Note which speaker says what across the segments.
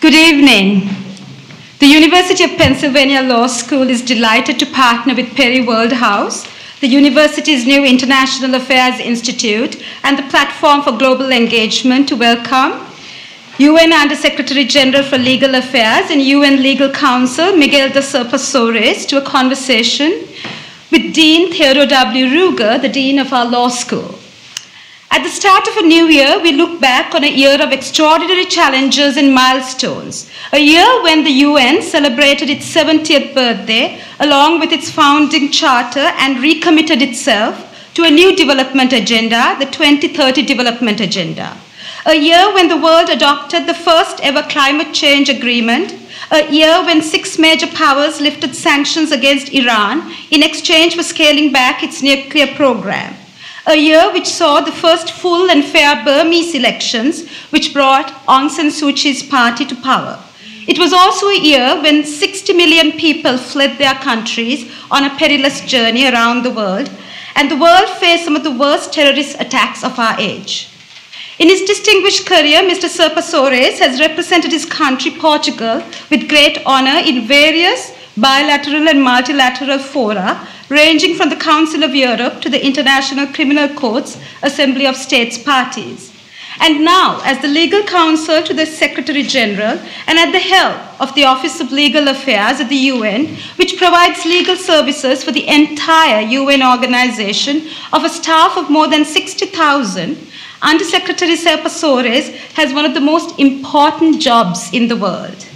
Speaker 1: Good evening. The University of Pennsylvania Law School is delighted to partner with Perry World House, the university's new International Affairs Institute, and the Platform for Global Engagement to welcome UN Under Secretary General for Legal Affairs and UN Legal Counsel Miguel de Serpa Soares to a conversation with Dean Theodore W. Ruger, the Dean of our law school. At the start of a new year, we look back on a year of extraordinary challenges and milestones. A year when the UN celebrated its 70th birthday along with its founding charter and recommitted itself to a new development agenda, the 2030 Development Agenda. A year when the world adopted the first ever climate change agreement. A year when six major powers lifted sanctions against Iran in exchange for scaling back its nuclear program a year which saw the first full and fair Burmese elections, which brought Aung San Suu Kyi's party to power. It was also a year when 60 million people fled their countries on a perilous journey around the world, and the world faced some of the worst terrorist attacks of our age. In his distinguished career, Mr. Serpa Soares has represented his country, Portugal, with great honor in various bilateral and multilateral fora, ranging from the Council of Europe to the International Criminal Court's Assembly of States parties. And now, as the legal counsel to the Secretary General and at the helm of the Office of Legal Affairs at the UN, which provides legal services for the entire UN organization of a staff of more than 60,000, Under Secretary Serpa Soares has one of the most important jobs in the world.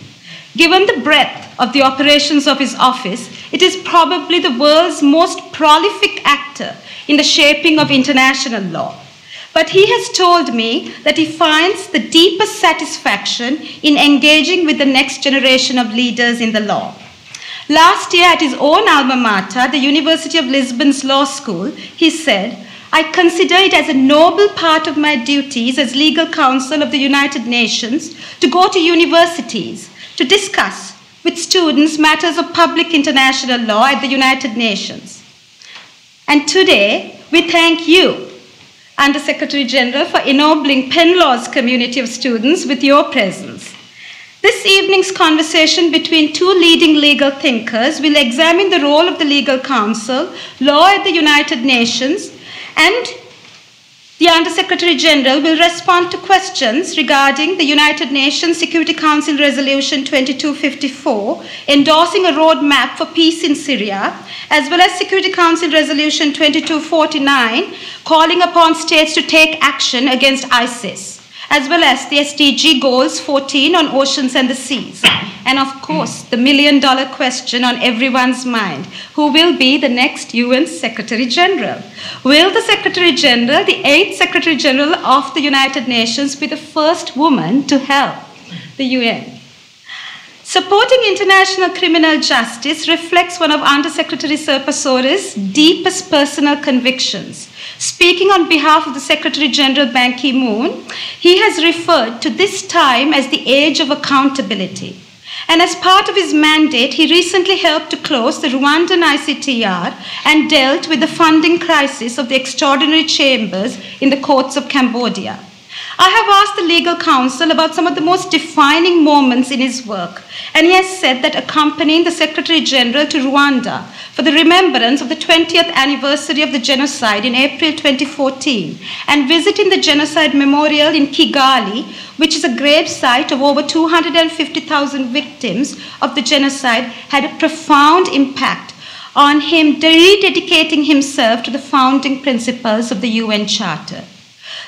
Speaker 1: Given the breadth of the operations of his office, it is probably the world's most prolific actor in the shaping of international law. But he has told me that he finds the deepest satisfaction in engaging with the next generation of leaders in the law. Last year, at his own alma mater, the University of Lisbon's Law School, he said, I consider it as a noble part of my duties as legal counsel of the United Nations to go to universities to discuss with students matters of public international law at the United Nations. And today, we thank you, Under Secretary General, for ennobling Penn Law's community of students with your presence. This evening's conversation between two leading legal thinkers will examine the role of the legal counsel, law at the United Nations, and the Undersecretary General will respond to questions regarding the United Nations Security Council Resolution 2254, endorsing a roadmap for peace in Syria, as well as Security Council Resolution 2249, calling upon states to take action against ISIS as well as the SDG goals 14 on oceans and the seas. And of course, the million dollar question on everyone's mind who will be the next UN Secretary General? Will the Secretary General, the eighth Secretary General of the United Nations, be the first woman to help the UN? Supporting international criminal justice reflects one of Undersecretary Serpa Soares' deepest personal convictions. Speaking on behalf of the Secretary General Ban Ki moon, he has referred to this time as the age of accountability. And as part of his mandate, he recently helped to close the Rwandan ICTR and dealt with the funding crisis of the extraordinary chambers in the courts of Cambodia. I have asked the legal counsel about some of the most defining moments in his work, and he has said that accompanying the Secretary General to Rwanda for the remembrance of the 20th anniversary of the genocide in April 2014 and visiting the Genocide Memorial in Kigali, which is a grave site of over 250,000 victims of the genocide, had a profound impact on him rededicating himself to the founding principles of the UN Charter.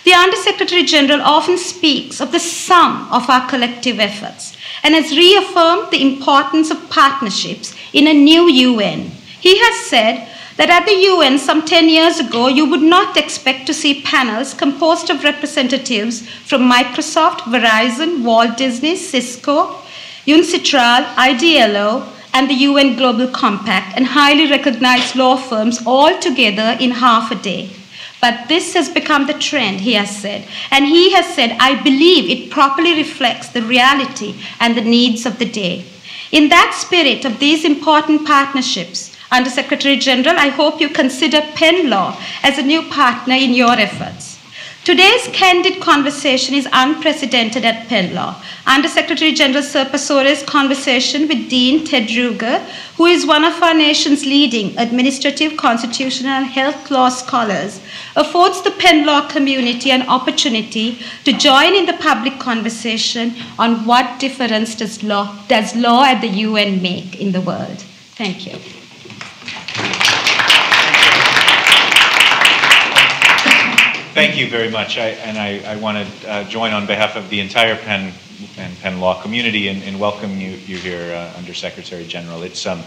Speaker 1: The Undersecretary General often speaks of the sum of our collective efforts and has reaffirmed the importance of partnerships in a new UN. He has said that at the UN some 10 years ago, you would not expect to see panels composed of representatives from Microsoft, Verizon, Walt Disney, Cisco, UNCITRAL, IDLO, and the UN Global Compact, and highly recognized law firms all together in half a day. But this has become the trend, he has said. And he has said, I believe it properly reflects the reality and the needs of the day. In that spirit of these important partnerships, under Secretary General, I hope you consider Penn Law as a new partner in your efforts. Today's candid conversation is unprecedented at Penn Law. Under Secretary General Serpa Soares' conversation with Dean Ted Ruger, who is one of our nation's leading administrative, constitutional, and health law scholars, affords the Penn Law community an opportunity to join in the public conversation on what difference does law, does law at the UN make in the world. Thank you.
Speaker 2: Thank you very much. I, and I, I want to uh, join on behalf of the entire Penn and Penn Law community in, in welcoming you, you here, uh, Under Secretary General. It's um,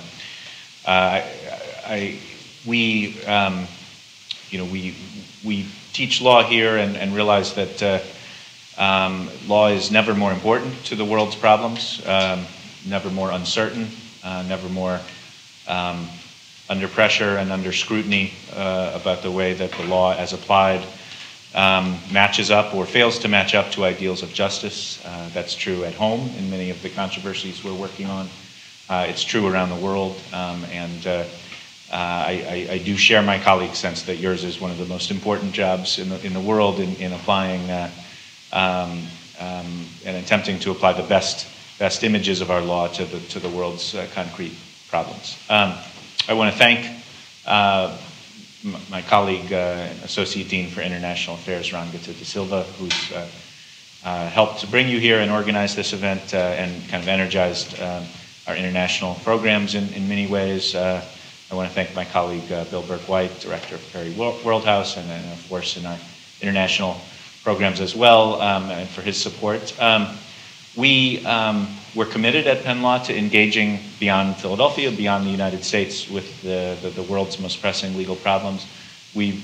Speaker 2: uh, I, I, we um, you know we we teach law here and, and realize that uh, um, law is never more important to the world's problems, um, never more uncertain, uh, never more um, under pressure and under scrutiny uh, about the way that the law, as applied, um, matches up or fails to match up to ideals of justice. Uh, that's true at home in many of the controversies we're working on. Uh, it's true around the world, um, and uh, uh I, I, I, do share my colleagues' sense that yours is one of the most important jobs in the, in the world in, in applying uh, um, um, and attempting to apply the best, best images of our law to the, to the world's uh, concrete problems. Um, I want to thank my colleague, uh, Associate Dean for International Affairs, Rangita de Silva, who's uh, uh, helped to bring you here and organize this event uh, and kind of energized um, our international programs in, in many ways. Uh, I want to thank my colleague uh, Bill Burke-White, Director of Perry World House, and, and, of course in our international programs as well, um, and for his support. Um, we um, we're committed at Penn Law to engaging beyond Philadelphia, beyond the United States, with the, the, the world's most pressing legal problems. We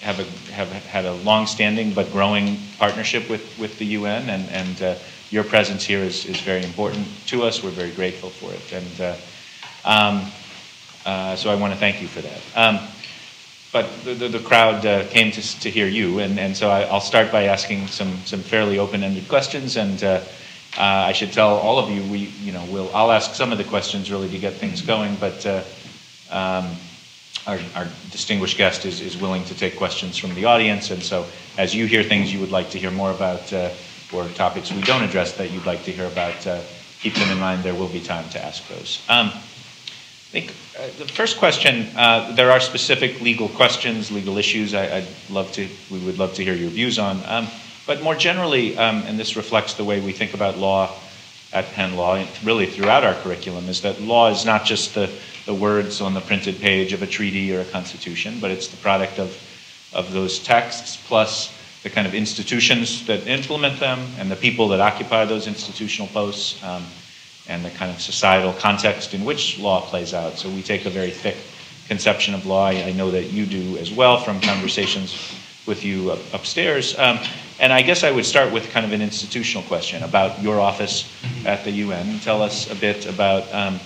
Speaker 2: have, a, have had a long-standing but growing partnership with, with the UN, and, and uh, your presence here is, is very important to us. We're very grateful for it. And uh, um, uh, so I want to thank you for that. Um, but the, the, the crowd uh, came to, to hear you, and, and so I, will start by asking some, some fairly open-ended questions, and uh, I should tell all of you, we, you know, we'll, I'll ask some of the questions really to get things going, but uh, um, our, our, distinguished guest is, is willing to take questions from the audience, and so as you hear things you would like to hear more about, uh, or topics we don't address that you'd like to hear about, uh, keep them in mind. There will be time to ask those. Um, I think uh, the first question, uh, there are specific legal questions, legal issues. I, would love to, we would love to hear your views on. Um, but more generally, um, and this reflects the way we think about law at Penn Law, and really throughout our curriculum, is that law is not just the, the words on the printed page of a treaty or a constitution, but it's the product of, of those texts plus the kind of institutions that implement them and the people that occupy those institutional posts um, and the kind of societal context in which law plays out. So we take a very thick conception of law. I know that you do as well from conversations with you up, upstairs. Um, and I guess I would start with kind of an institutional question about your office mm-hmm. at the UN. Tell us a bit about um,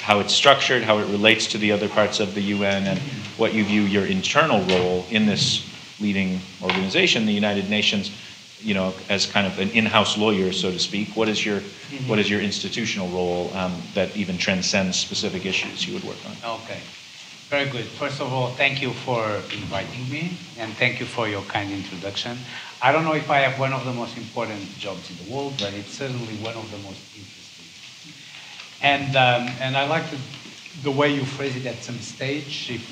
Speaker 2: how it's structured, how it relates to the other parts of the UN, and mm-hmm. what you view your internal role in this leading organization, the United Nations, you know, as kind of an in-house lawyer, so to speak. What is your mm-hmm. what is your institutional role um, that even transcends specific issues you would work on?
Speaker 3: Okay. Very good. First of all, thank you for inviting me, and thank you for your kind introduction. I don't know if I have one of the most important jobs in the world, but it's certainly one of the most interesting. And, um, and I like the, the way you phrase it at some stage, if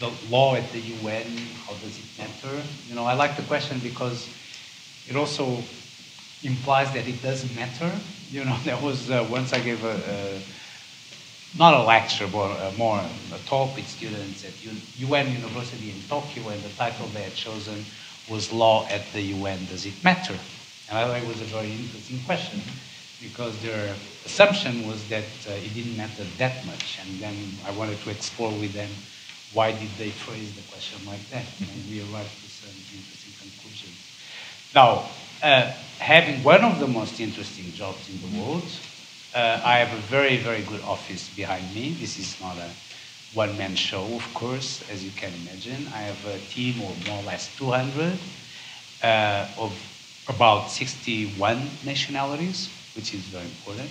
Speaker 3: the law at the UN, how does it matter? You know, I like the question because it also implies that it doesn't matter. You know, there was uh, once I gave a, a not a lecture, but uh, more a talk with students at UN University in Tokyo, and the title they had chosen was law at the UN, does it matter? And I thought it was a very interesting question because their assumption was that uh, it didn't matter that much. And then I wanted to explore with them why did they phrase the question like that? And we arrived to some interesting conclusions. Now, uh, having one of the most interesting jobs in the world, uh, I have a very, very good office behind me. This is not a one man show, of course, as you can imagine. I have a team of more or less 200 uh, of about 61 nationalities, which is very important.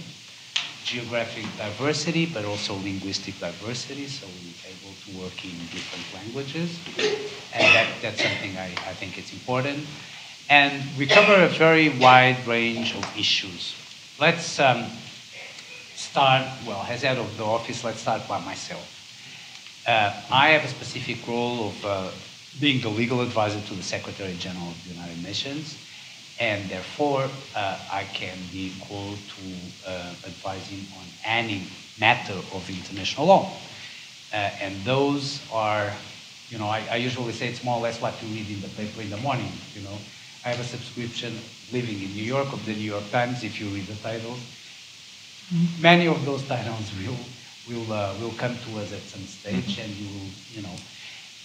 Speaker 3: geographic diversity, but also linguistic diversity, so we're able to work in different languages. And that, that's something I, I think is important. And we cover a very wide range of issues. Let's um, start, well, as head of the office, let's start by myself. Uh, I have a specific role of uh, being the legal advisor to the Secretary General of the United Nations and therefore uh, I can be called to uh, advise him on any matter of international law. Uh, and those are, you know, I, I, usually say it's more or less what you read in the paper in the morning, you know. I have a subscription living in New York of the New York Times, if you read the titles. Many of those titles will, will, uh, will come to us at some stage and you will, you know,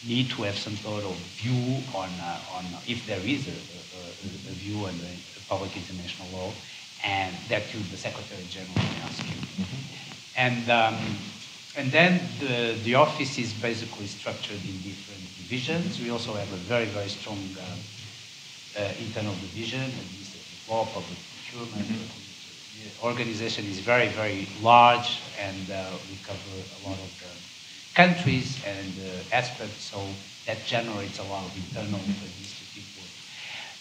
Speaker 3: need to have some sort of view on, uh, on if there is a, a, a view on the public international law, and that you, the Secretary General, may ask you. Mm-hmm. And, um, and then the, the office is basically structured in different divisions. We also have a very, very strong uh, uh, internal division, administrative law, public procurement. Mm-hmm. Organization is very, very large, and uh, we cover a lot of the countries and uh, aspects, so that generates a lot of internal administrative work.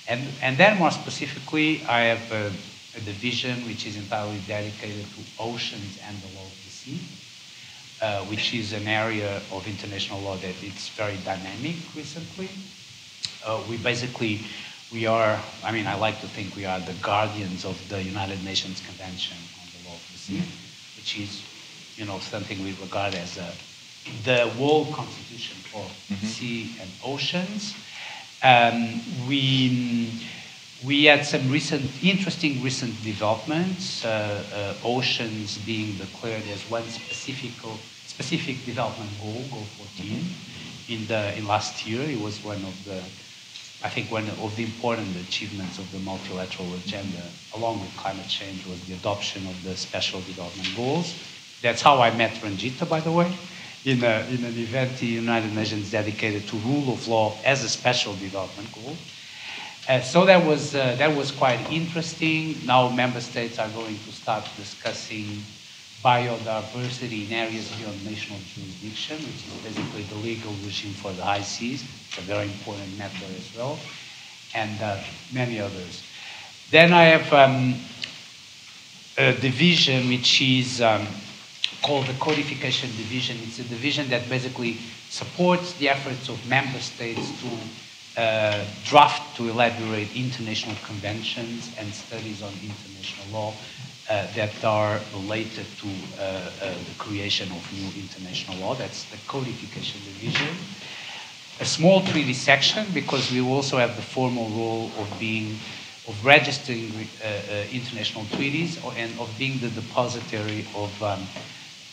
Speaker 3: And, and then more specifically, I have a, a, division which is entirely dedicated to oceans and the law of the sea, uh, which is an area of international law that it's very dynamic recently. Uh, we basically, we are, I mean, I like to think we are the guardians of the United Nations Convention on the Law of the Sea, which is, you know, something we regard as a the world constitution for mm-hmm. sea and oceans. Um, we, we had some recent, interesting recent developments, uh, uh, oceans being declared as one specific, specific development goal, goal 14, in, the, in last year. It was one of the, I think one of the important achievements of the multilateral agenda, along with climate change, was the adoption of the special development goals. That's how I met Rangita, by the way in, a, in an event the United Nations dedicated to rule of law as a special development goal. Uh, so that was, uh, that was quite interesting. Now member states are going to start discussing biodiversity in areas beyond national jurisdiction, which is basically the legal regime for the high seas. It's a very important matter as well, and uh, many others. Then I have um, a division which is um, called the Codification Division. It's a division that basically supports the efforts of member states to uh, draft, to elaborate international conventions and studies on international law that are related to uh, uh the creation of new international law. That's the Codification Division. A small treaty section because we also have the formal role of being of registering uh, uh, international treaties and of being the depository of um,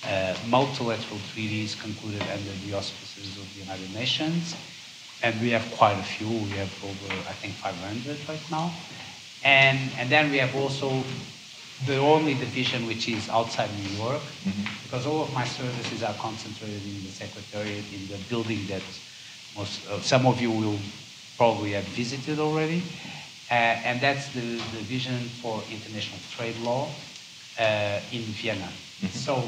Speaker 3: uh, multilateral treaties concluded under the auspices of the United Nations. And we have quite a few. We have over, I think, 500 right now. And, and then we have also the only division which is outside New York, mm-hmm. because all of my services are concentrated in the Secretariat, in the building that most, uh, some of you will probably have visited already. Uh, and that's the, the division for international trade law uh, in Vienna. Mm-hmm. So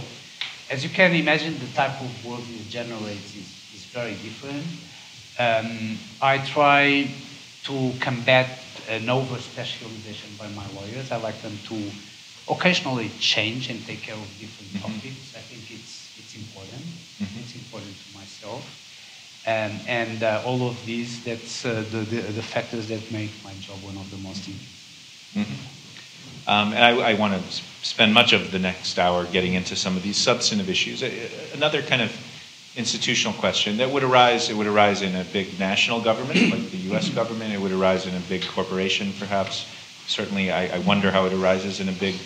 Speaker 3: as you can imagine, the type of work it generates is, is very different. Um, I try to combat an over specialization by my lawyers. I like them to occasionally change and take care of different mm-hmm. topics. I think it's, it's important. Mm-hmm. It's important to myself. Um, and uh, all of these, that's uh, the, the, the, factors that make my job one of the most interesting. Mm-hmm.
Speaker 2: Um, and I, I want to spend much of the next hour getting into some of these substantive issues. Another kind of institutional question that would arise, it would arise in a big national government like the US government, it would arise in a big corporation perhaps. Certainly, I, I wonder how it arises in a big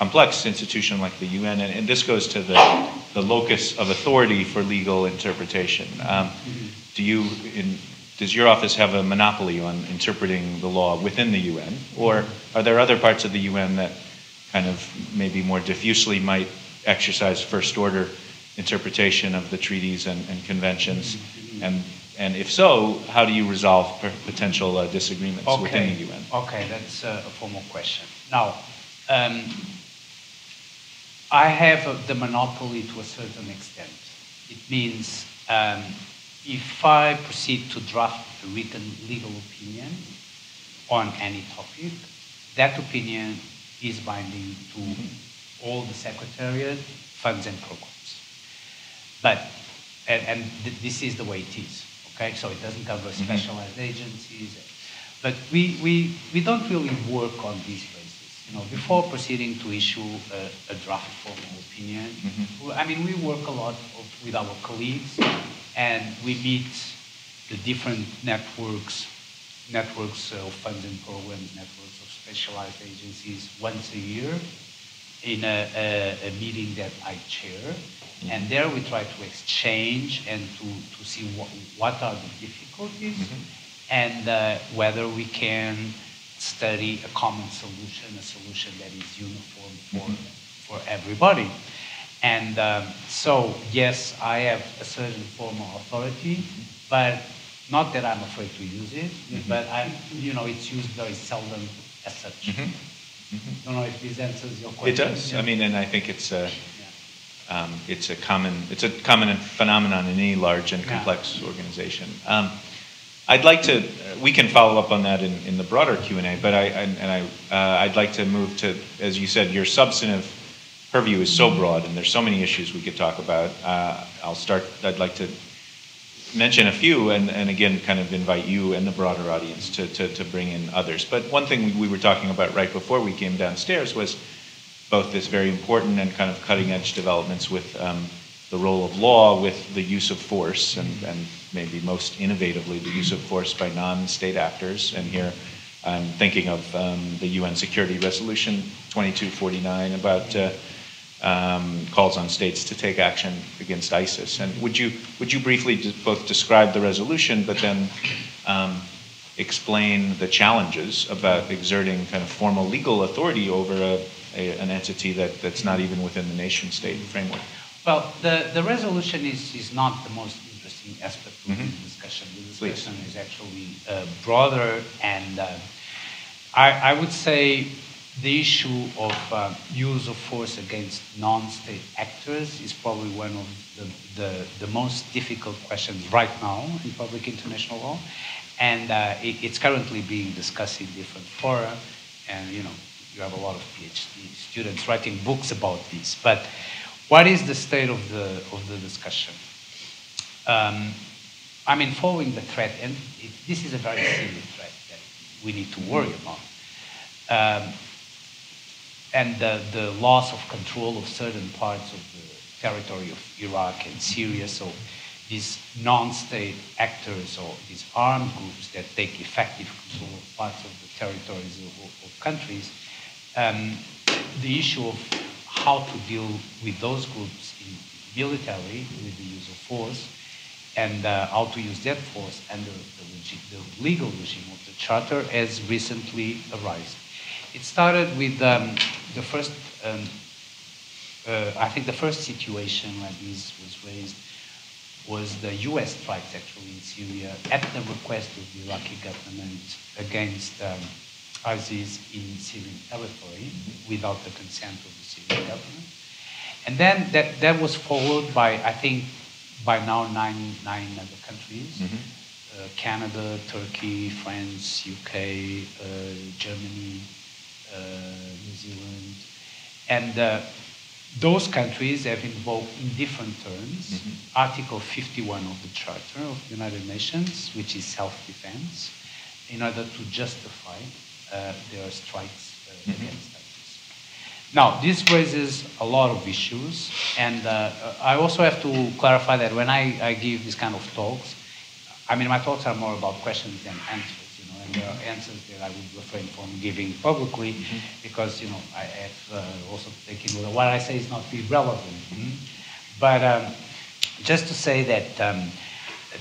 Speaker 2: complex institution like the UN, and, and this goes to the, the locus of authority for legal interpretation. Um, do you, in does your office have a monopoly on interpreting the law within the UN? Or are there other parts of the UN that kind of maybe more diffusely might exercise first order interpretation of the treaties and, and conventions? And, and if so, how do you resolve potential uh, disagreements okay. within the UN?
Speaker 3: Okay, that's a formal question. Now, um, I have the monopoly to a certain extent. It means um, if I proceed to draft a written legal opinion on any topic, that opinion is binding to all the secretariat, funds and programs. But, and, and th- this is the way it is, okay? So it doesn't cover specialized agencies. But we, we, we don't really work on these. You know, before proceeding to issue a, a draft formal opinion, mm-hmm. I mean, we work a lot of, with our colleagues and we meet the different networks, networks of funds and programs, networks of specialized agencies once a year in a, a, a meeting that I chair. Mm-hmm. And there we try to exchange and to, to see what, what are the difficulties mm-hmm. and uh, whether we can study a common solution, a solution that is uniform for, for everybody. And um, so, yes, I have a certain formal authority, but not that I'm afraid to use it, but I, you know, it's used very seldom as such. i Don't know if this answers your question.
Speaker 2: It does.
Speaker 3: Yeah.
Speaker 2: I mean, and I think it's a,
Speaker 3: Yeah.
Speaker 2: um, it's a common, it's a common phenomenon in any large and
Speaker 3: Yeah.
Speaker 2: complex organization. Um, I'd like to, we can follow up on that in, in the broader Q and A, but I, and I, uh, I'd like to move to, as you said, your substantive purview is so broad, and there's so many issues we could talk about. Uh, I'll start, I'd like to mention a few, and, and again, kind of invite you and the broader audience to, to, to bring in others. But one thing we, we were talking about right before we came downstairs was both this very important and kind of cutting edge developments with um, the role of law with the use of force, and, and maybe most innovatively, the use of force by non state actors. And here I'm thinking of um, the UN Security Resolution 2249 about. Uh, um, calls on states to take action against ISIS. And would you would you briefly both describe the resolution, but then um, explain the challenges about exerting kind of formal legal authority over a, a, an entity that, that's not even within the nation state framework?
Speaker 3: Well, the, the resolution is, is not the most interesting aspect of
Speaker 2: Mhm.
Speaker 3: the discussion. The
Speaker 2: Please.
Speaker 3: discussion is actually uh, broader, and uh, I, I would say the issue of uh, use of force against non-state actors is probably one of the, the, the most difficult questions right now in public international law, and uh, it, it's currently being discussed in different fora, and you know you have a lot of PhD students writing books about this, but what is the state of the, of the discussion? Um, I mean, following the threat, and it, this is a very serious threat that we need to worry about. Um, and the, the loss of control of certain parts of the territory of Iraq and Syria. So these non-state actors or these armed groups that take effective control of parts of the territories of, of- countries, um, the issue of how to deal with those groups in military with the use of force and uh, how to use that force under the, the legal regime of the charter has recently arisen. It started with um, the first, um, uh, I think the first situation like this was raised was the US strikes actually in Syria at the request of the Iraqi government against um, ISIS in Syrian territory without the consent of the Syrian government. And then that, that was followed by, I think, by now nine, nine other countries. Uh, Canada, Turkey, France, UK, uh, Germany, uh, New Zealand. And uh, those countries have invoked in different terms Article 51 of the Charter of the United Nations, which is self-defense, in order to justify uh, their strikes uh, against ISIS. Now, this raises a lot of issues, and uh, I also have to clarify that when I, I give these kind of talks, I mean, my talks are more about questions than answers, you know, and there are answers that I would refrain from giving publicly because, you know, I have uh, also taken what I say is not irrelevant. mm. But um, just to say that um,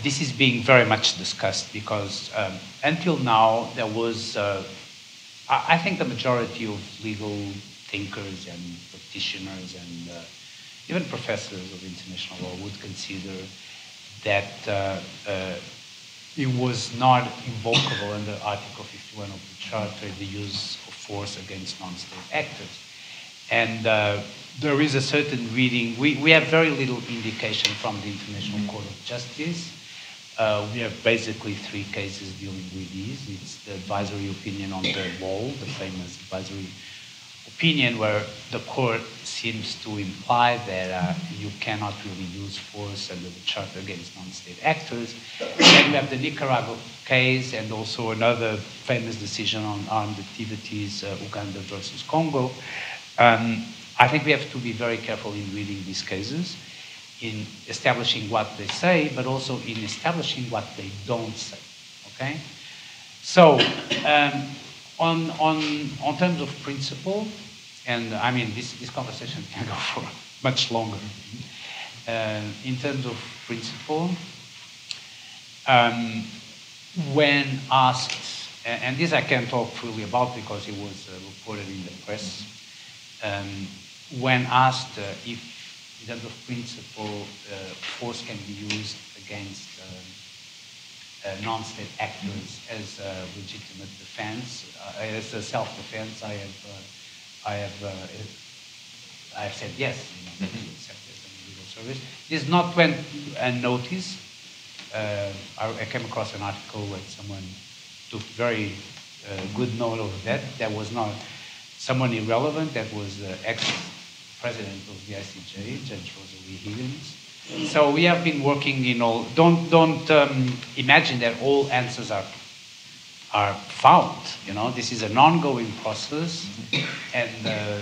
Speaker 3: this is being very much discussed because um, until now there was, uh, I, I think the majority of legal thinkers and practitioners and uh, even professors of international law would consider that uh, uh, it was not invocable under Article 51 of the Charter, the use of force against non-state actors. And uh, there is a certain reading. We, we have very little indication from the International Court of Justice. Uh, we have basically three cases dealing with these. It's the advisory opinion on the wall, the famous advisory opinion where the court seems to imply that uh, you cannot really use force under the Charter against non-state actors. Then we have the Nicaragua case and also another famous decision on armed activities, uh, Uganda versus Congo. Um, I think we have to be very careful in reading these cases, in establishing what they say, but also in establishing what they don't say. Okay? So, um, on, on, on terms of principle, and I mean, this, this conversation can go for much longer. Uh, in terms of principle, um, when asked, and, this I can talk freely about because it was uh, reported in the press, um, when asked uh, if, in terms of principle, uh, force can be used against um, uh, non-state actors as a legitimate defense, uh, as a self-defense, I have, uh, I have, I have said yes, you know, mm-hmm. accept a legal service. This not went unnoticed. I, I, came across an article where someone took very good note of that. That was not someone irrelevant. That was the ex-president of the ICJ, Judge Rosalyn Higgins so we have been working in all. Don't don't um, imagine that all answers are are found. You know, this is an ongoing process, and uh,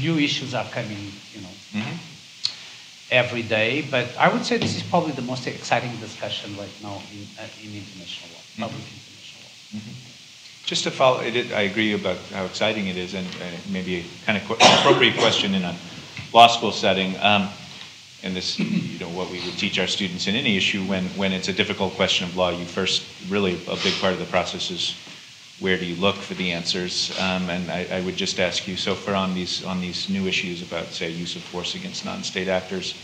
Speaker 3: new issues are coming. You know. Mm-hmm. Every day, but I would say this is probably the most exciting discussion right now in, uh, in international law, mm-hmm. public international law.
Speaker 2: Mm-hmm. Just to follow, it, I agree about how exciting it is, and maybe a kind of appropriate question in a law school setting. Um, and this, you know, what we would teach our students in any issue when, when it's a difficult question of law, you first, really, a big part of the process is where do you look for the answers? Um, and I, I, would just ask you, so for on these, on these new issues about, say, use of force against non-state actors,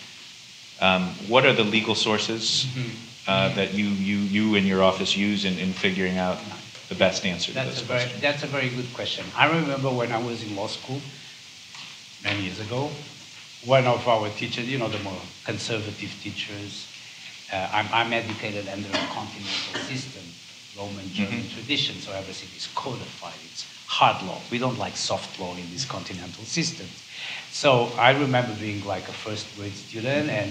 Speaker 2: um, what are the legal sources mm-hmm. uh, that you, you, you and your office use in, in figuring out the best answer
Speaker 3: that's
Speaker 2: to those
Speaker 3: a very,
Speaker 2: questions?
Speaker 3: That's a very good question. I remember when I was in law school many years ago, one of our teachers, you know, the more conservative teachers, uh, I'm, I'm, educated under a continental system, Roman German mm-hmm. tradition, so everything is codified. It's hard law. We don't like soft law in these continental systems. So I remember being like a first grade student, and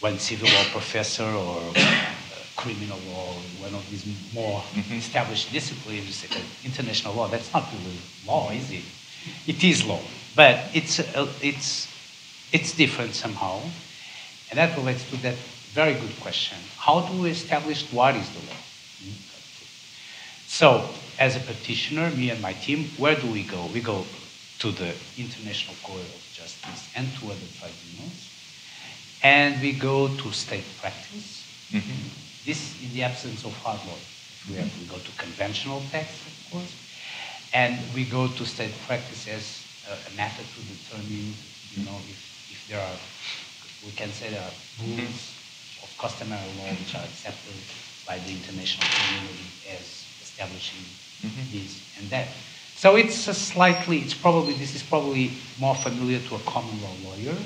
Speaker 3: one civil law professor or uh, criminal law, one of these more mm-hmm. established disciplines, international law, that's not really law, is it? It is law, but it's, uh, it's it's different somehow. And that relates to that very good question. How do we establish what is the law? So, as a petitioner, me and my team, where do we go? We go to the International Court of Justice and to other tribunals. And we go to state practice. Mm-hmm. This in the absence of hard law. We, have, we go to conventional text, of course. And we go to state practice as a, a method to determine, you know, if there are, we can say there are rules mm-hmm. of customary law which are accepted by the international community as establishing mm-hmm. this and that. So it's a slightly, it's probably, this is probably more familiar to a common law lawyer.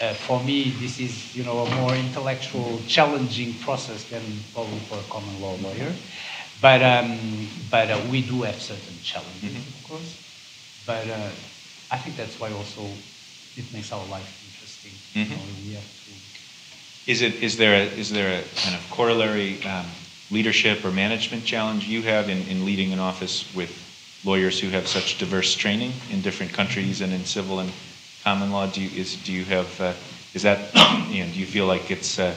Speaker 3: Uh, for me, this is, you know, a more intellectual, challenging process than probably for a common law lawyer. But, um, but uh, we do have certain challenges, mm-hmm. of course. But uh, I think that's why also it makes our life interesting. Mm-hmm. You know, we have to.
Speaker 2: Is it is there a, is there a kind of corollary um, leadership or management challenge you have in, in leading an office with lawyers who have such diverse training in different countries and in civil and common law? Do you is do you have uh, is that you know do you feel like it's uh,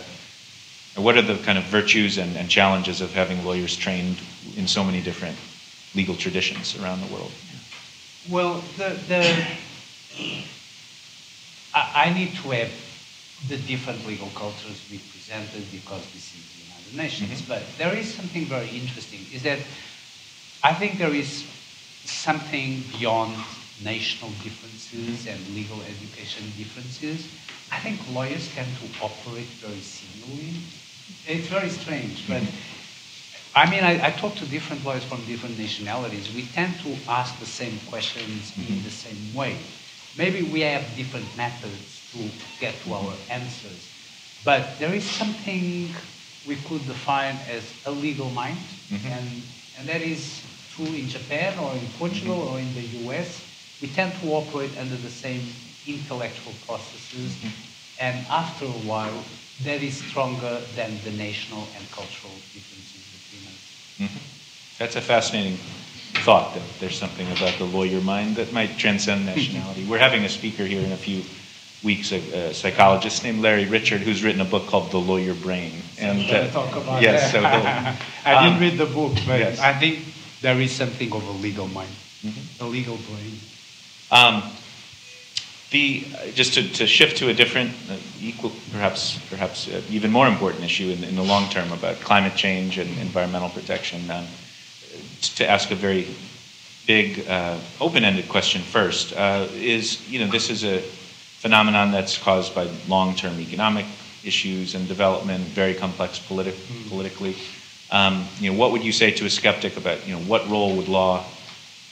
Speaker 2: what are the kind of virtues and, and challenges of having lawyers trained in so many different legal traditions around the world?
Speaker 3: Well, the the I, I need to have the different legal cultures represented because this is the United Nations. Mm-hmm. But there is something very interesting, is that I think there is something beyond national differences mm-hmm. and legal education differences. I think lawyers tend to operate very similarly. It's very strange, but mm-hmm. I mean, I, I, talk to different lawyers from different nationalities. We tend to ask the same questions in mm-hmm. the same way. Maybe we have different methods to get to our answers. But there is something we could define as a legal mind,
Speaker 2: Mhm.
Speaker 3: and, and that is true in Japan or in Portugal or in the US. We tend to operate under the same intellectual processes, and after a while, that is stronger than the national and cultural differences between us.
Speaker 2: Mhm. That's a fascinating thought that there's something about the lawyer mind that might transcend nationality. We're having a speaker here in a few weeks, a, a psychologist named Larry Richard, who's written a book called The Lawyer Brain.
Speaker 3: And
Speaker 2: uh,
Speaker 3: talk about
Speaker 2: yes, so
Speaker 3: I didn't
Speaker 2: um,
Speaker 3: read the book, but
Speaker 2: yes.
Speaker 3: I think there is something of a legal mind,
Speaker 2: Mhm.
Speaker 3: a legal brain.
Speaker 2: Um, the, just to, to shift to a different, uh, equal, perhaps, perhaps uh, even more important issue in, in the long term about climate change and environmental protection, um, to ask a very big, uh, open-ended question first, uh, is, you know, this is a phenomenon that's caused by long-term economic issues and development, very complex politi- politically. Um, you know, what would you say to a skeptic about, you know, what role would law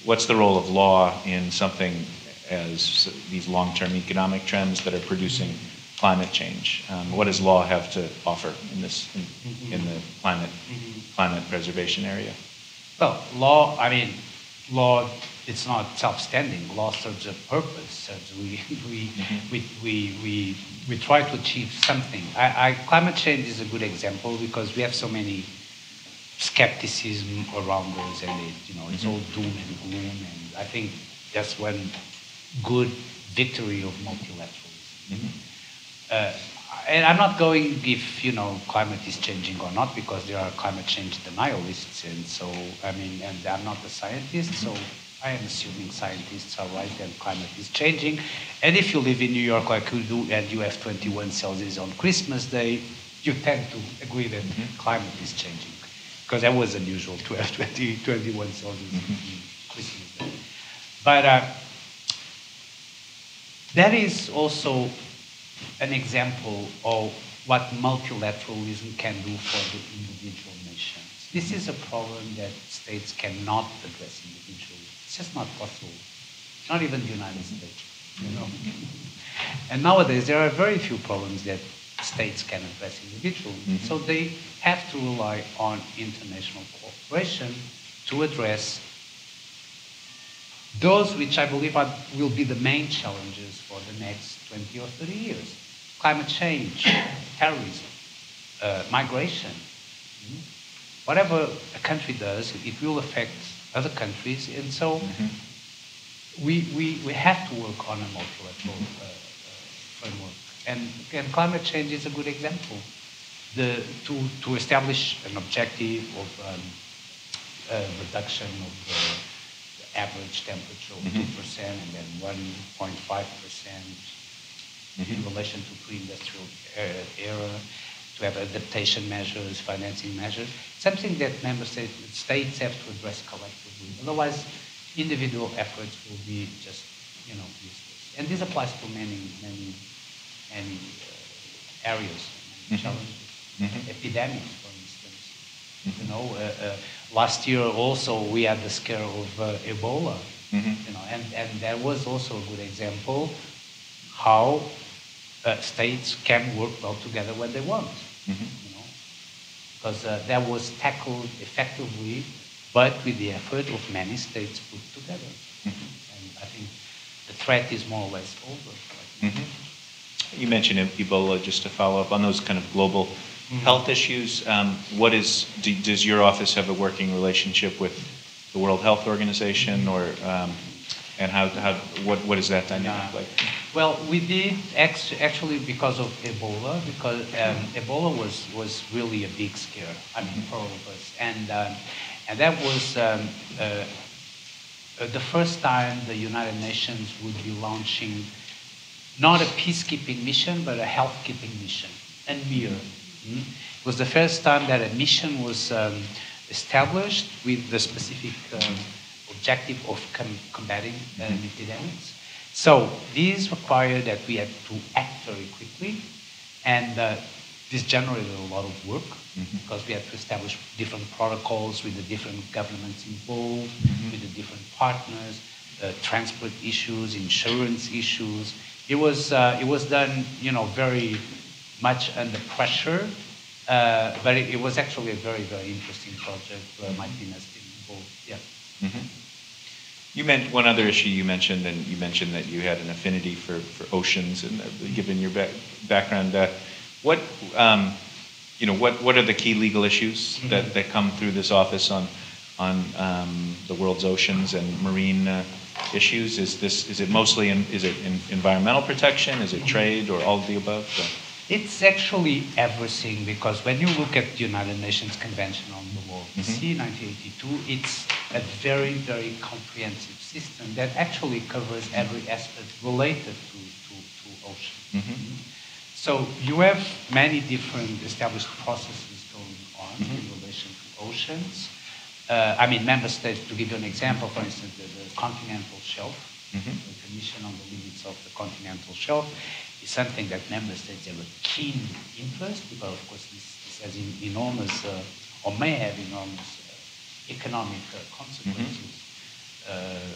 Speaker 2: what's the role of law in something as these long-term economic trends that are producing climate change? Um, what does law have to offer in this in, in the climate climate preservation area?
Speaker 3: Well, law, I mean, law, it's not self-standing. Law serves a purpose. Serves, we, we, mm-hmm. we, we, we, we try to achieve something. I, I, climate change is a good example because we have so many skepticism around us and it, you know, it's all mm-hmm. doom and gloom. And I think that's one good victory of multilateralism. Mm-hmm. Uh, and I'm not going if you know climate is changing or not because there are climate change denialists, and so I mean, and I'm not a scientist, so I am assuming scientists are right and climate is changing. And if you live in New York like you do, and you have 21 Celsius on Christmas Day, you tend to agree that climate is changing because that was unusual to have 20, 21 Celsius on Christmas Day. But uh, that is also an example of what multilateralism can do for the individual nations. This is a problem that states cannot address individually. It's just not possible. It's not even the United mm-hmm. States, you know. and nowadays there are very few problems that states can address individually. Mm-hmm. So they have to rely on international cooperation to address those which I believe are, will be the main challenges for the next 20 or 30 years. Climate change, terrorism, uh, migration. Mm. Whatever a country does, it will affect other countries. And so we, we, we have to work on a multilateral uh, uh, framework. And, and climate change is a good example. The, to, to establish an objective of um, uh, reduction of average temperature of 2% and then 1.5% in relation to pre-industrial uh, era, to have adaptation measures, financing measures, something that member states, states have to address collectively. Otherwise, individual efforts will be just, you know, useless. And this applies to many, many, many uh, areas, many challenges. Epidemics, for instance. You know, uh, uh, last year also we had the scare of uh, Ebola. You know, and, and that was also a good example how uh, states can work well together when they want. You know, because uh, that was tackled effectively, but with the effort of many states put together. And I think the threat is more or less over.
Speaker 2: You mentioned Ebola, just to follow up on those kind of global health issues. Um, what is, do, does your office have a working relationship with the World Health Organization, or um, and how, how what, what is that dynamic like?
Speaker 3: Well, we did actually because of Ebola, because um, Ebola was, was really a big scare. I mean, for all of us, and um, and that was um, uh, uh, the first time the United Nations would be launching not a peacekeeping mission, but a health-keeping mission, and MIR. Mm. It was the first time that a mission was um, established with the specific um, objective of com- combating um, epidemics. So this required that we had to act very quickly, and uh, this generated a lot of work because we had to establish different protocols with the different governments involved, with the different partners. uh, transport issues, insurance issues. It was, uh, it was done, you know, very much under pressure, uh, but it, it, was actually a very, very interesting project where my team has been involved. Yeah. Mm-hmm.
Speaker 2: You meant one other issue you mentioned, and you mentioned that you had an affinity for, for oceans, and uh, given your back, background, uh, what um, you know, what, what are the key legal issues mm-hmm. that, that come through this office on on um, the world's oceans and marine uh, issues? Is this is it mostly in, is it in environmental protection? Is it mm-hmm. trade or all of the above?
Speaker 3: It's actually everything because when you look at the United Nations Convention on the Law of the mm-hmm. Sea, 1982, it's a very, very comprehensive system that actually covers every aspect related to, to, to ocean. Mm-hmm. So you have many different established processes going on mm-hmm. in relation to oceans. Uh, I mean, member states, to give you an example, for instance, the, the continental shelf, mm-hmm. the Commission on the Limits of the Continental Shelf, is something that member states have a keen interest because, of course, this, this has enormous uh, or may have enormous uh, economic uh, consequences. Mm-hmm. Uh,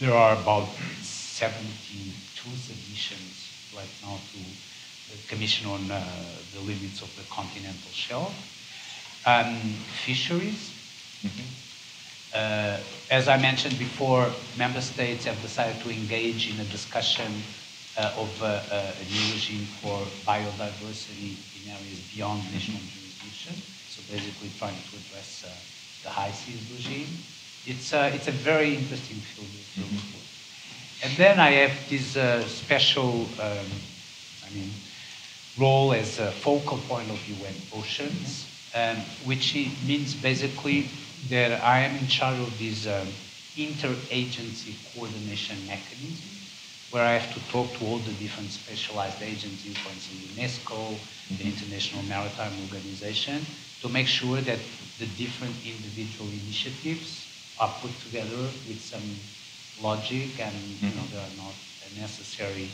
Speaker 3: there are about 72 submissions right now to the Commission on uh, the Limits of the Continental Shelf. Um, fisheries. Mm-hmm. as I mentioned before, member states have decided to engage in a discussion of uh, uh, a new regime for biodiversity in areas beyond national jurisdiction. So basically trying to address the high seas regime. It's, it's a very interesting field of mm-hmm. And then I have this special, um, I mean, role as a focal point of UN Oceans, um, which means basically that I am in charge of this um, interagency coordination mechanism where I have to talk to all the different specialized agencies, for instance, UNESCO, mm-hmm. the International Maritime Organization, to make sure that the different individual initiatives are put together with some logic and mm-hmm. you know mm-hmm. there are not necessary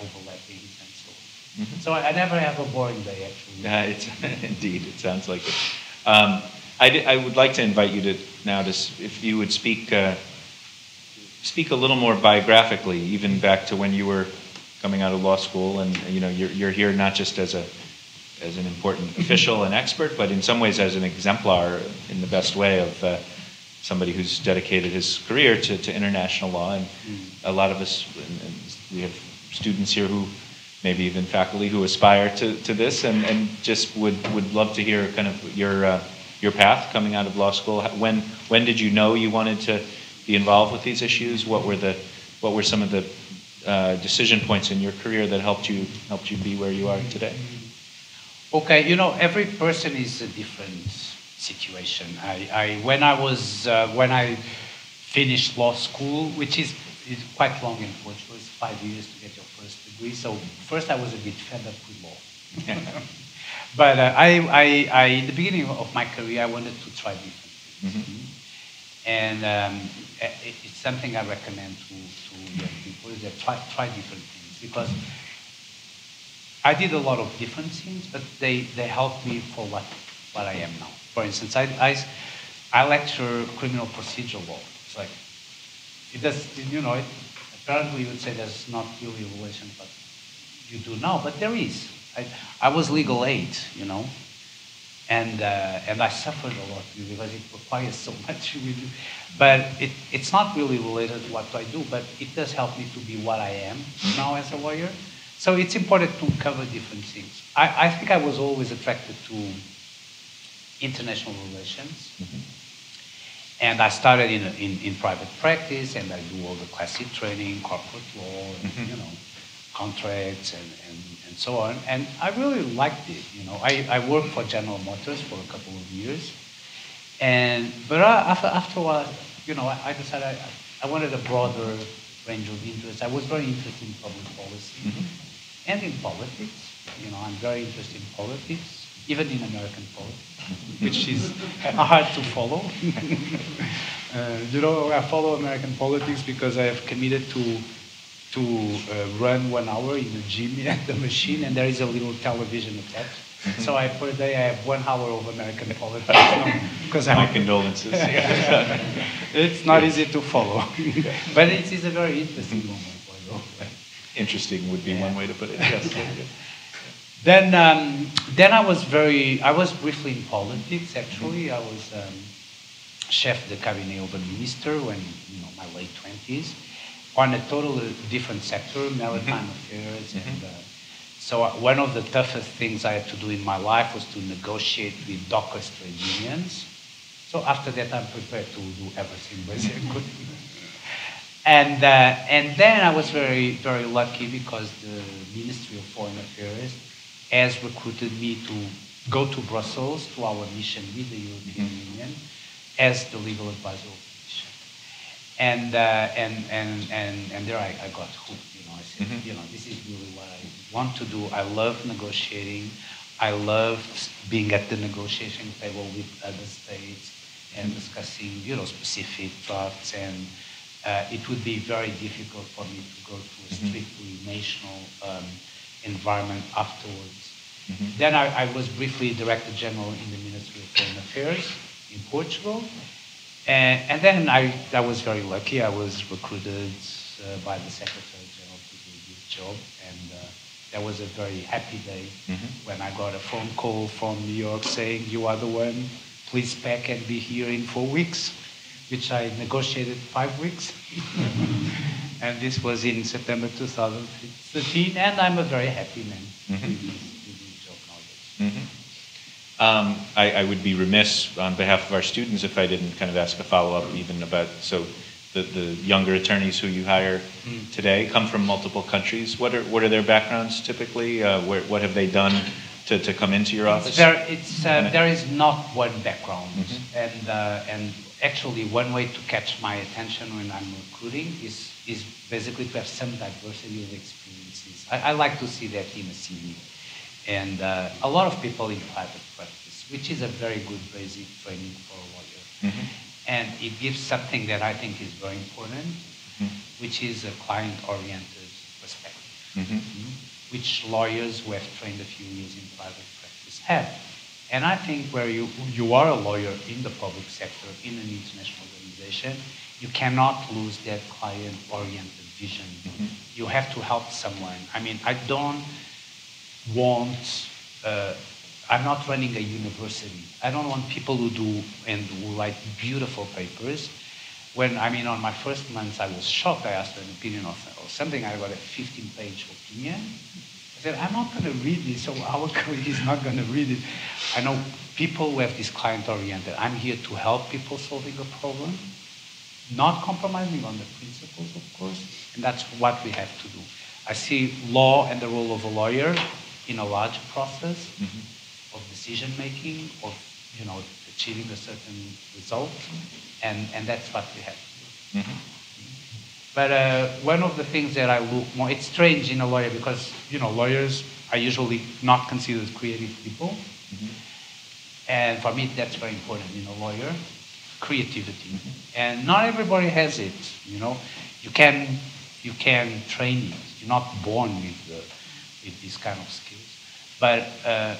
Speaker 3: overlapping and so on. Mm-hmm. So I, I, never have a boring day actually.
Speaker 2: Yeah, it's, indeed, it sounds like it. Um, I, d- I would like to invite you to now to if you would speak. Uh, speak a little more biographically, even back to when you were coming out of law school, and you know you're, you're here not just as a as an important mm-hmm. official and expert, but in some ways as an exemplar in the best way of uh, somebody who's dedicated his career to, to international law. And a lot of us, and, and we have students here who maybe even faculty who aspire to, to this and, and just would, would love to hear kind of your, uh, your path coming out of law school. When, when did you know you wanted to be involved with these issues? What were the what were some of the uh, decision points in your career that helped you helped you be where you are today?
Speaker 3: Okay, you know, every person is a different situation. I, I when I was uh, when I finished law school, which is, is quite long in Portugal, it's five years to get your first degree. So first I was a bit fed up with law. but uh, I, I, I, in the beginning of my career, I wanted to try different things. Mm-hmm. And um, it's something I recommend to, to young people is that try, try different things because I did a lot of different things, but they, they helped me for what, what I am now. For instance, I, I, I lecture criminal procedure law. It's like, it does, you know, it, apparently you would say there's not really a relation, but you do now, but there is. I, I was legal aid, you know, and uh, and I suffered a lot because it requires so much. But it, it's not really related to what I do, but it does help me to be what I am now as a lawyer. So it's important to cover different things. I, I think I was always attracted to international relations. Mm-hmm. And I started in, in, in, private practice, and I do all the classic training, corporate law, and, mm-hmm. you know, contracts and, and, and so on. And I really liked it. You know, I, I worked for General Motors for a couple of years. And, but after, after a while, you know, I, I decided I, I wanted a broader range of interests. I was very interested in public policy mm-hmm. and in politics. You know, I'm very interested in politics, even in American politics, which is hard to follow. uh, you know, I follow American politics because I have committed to to uh, run one hour in the gym at the machine, and there is a little television attached. Mm-hmm. So I, per day, I have one hour of American politics because
Speaker 2: My
Speaker 3: I'm.
Speaker 2: condolences.
Speaker 3: it's not easy to follow, but it is a very interesting moment.
Speaker 2: Interesting would be one way to put it, yes.
Speaker 3: Then, um, then I was very, I was briefly in politics actually. I was um, chef de cabinet of a minister when, you know, my late 20s, on a totally different sector, maritime affairs. And uh, so uh, one of the toughest things I had to do in my life was to negotiate with dockers trade unions. So after that, I'm prepared to do everything basically. And, uh, and then I was very, very lucky because the Ministry of Foreign Affairs has recruited me to go to Brussels to our mission with the European Union as the legal advisor of the mission. And, uh, and, and, and, and there I, I got hooked. You know, I said,
Speaker 2: Mhm.
Speaker 3: you know, this is really what I want to do. I love negotiating. I love being at the negotiation table with other states and discussing, you know, specific drafts. And uh, it would be very difficult for me to go to a
Speaker 2: Mhm.
Speaker 3: strictly national um, environment afterwards.
Speaker 2: Mhm.
Speaker 3: Then I, I was briefly Director General in the Ministry of Foreign Affairs in Portugal. And, and then I, I was very lucky. I was recruited uh, by the Secretary General to do this job. And uh, that was a very happy day
Speaker 2: Mhm.
Speaker 3: when I got a phone call from New York saying, You are the one, please pack and be here in four weeks, which I negotiated five weeks. and this was in September 2013. And I'm a very happy man
Speaker 2: Mhm.
Speaker 3: with, this, with this job nowadays.
Speaker 2: Mhm. Um, I, I would be remiss on behalf of our students if I didn't kind of ask a follow-up even about, so the, the younger attorneys who you hire
Speaker 3: Mm.
Speaker 2: today come from multiple countries. What are, what are their backgrounds typically? Uh, where, what have they done to, to come into your office?
Speaker 3: It's, uh, there is not one background.
Speaker 2: Mhm.
Speaker 3: And, uh, and actually, one way to catch my attention when I'm recruiting is, is basically to have some diversity of experiences. I, I like to see that in a CV. And uh, a lot of people in private practice, which is a very good basic training for a lawyer.
Speaker 2: Mhm.
Speaker 3: And it gives something that I think is very important,
Speaker 2: Mhm.
Speaker 3: which is a client-oriented perspective
Speaker 2: Mhm.
Speaker 3: which lawyers who have trained a few years in private practice have. And I think where you, you are a lawyer in the public sector, in an international organization, you cannot lose that client-oriented vision.
Speaker 2: Mhm.
Speaker 3: You have to help someone. I mean, I don't want, uh, I'm not running a university. I don't want people who do and who write beautiful papers. When, I mean, on my first month, I was shocked. I asked an opinion of, something. I got a 15-page opinion. I said, I'm not going to read this, so our colleague is not going to read it. I know people who have this client-oriented. I'm here to help people solving a problem, not compromising on the principles, of course, and that's what we have to do. I see law and the role of a lawyer in a large process
Speaker 2: Mhm.
Speaker 3: of decision making, of you know achieving a certain result, and, and that's what we have to do.
Speaker 2: Mhm.
Speaker 3: But uh, one of the things that I look more, it's strange in a lawyer because, you know, lawyers are usually not considered creative people.
Speaker 2: Mhm.
Speaker 3: And for me, that's very important in a lawyer, creativity. And not everybody has it, you know. You can, you can train it. You're not born with, the, with these kind of skills. But uh,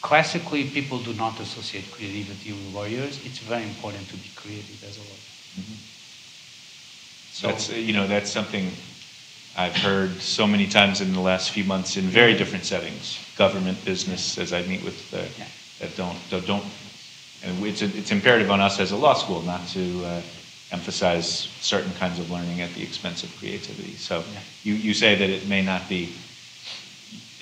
Speaker 3: classically, people do not associate creativity with lawyers. It's very important to be creative as a lawyer.
Speaker 2: Mhm.
Speaker 3: So,
Speaker 2: That's, uh, you know, that's something I've heard so many times in the last few months in very different settings, government, business, as I meet with, uh,
Speaker 3: Yeah.
Speaker 2: that don't, that don't, and it's, it's imperative on us as a law school not to uh, emphasize certain kinds of learning at the expense of creativity. So
Speaker 3: Yeah.
Speaker 2: you, you say that it may not be,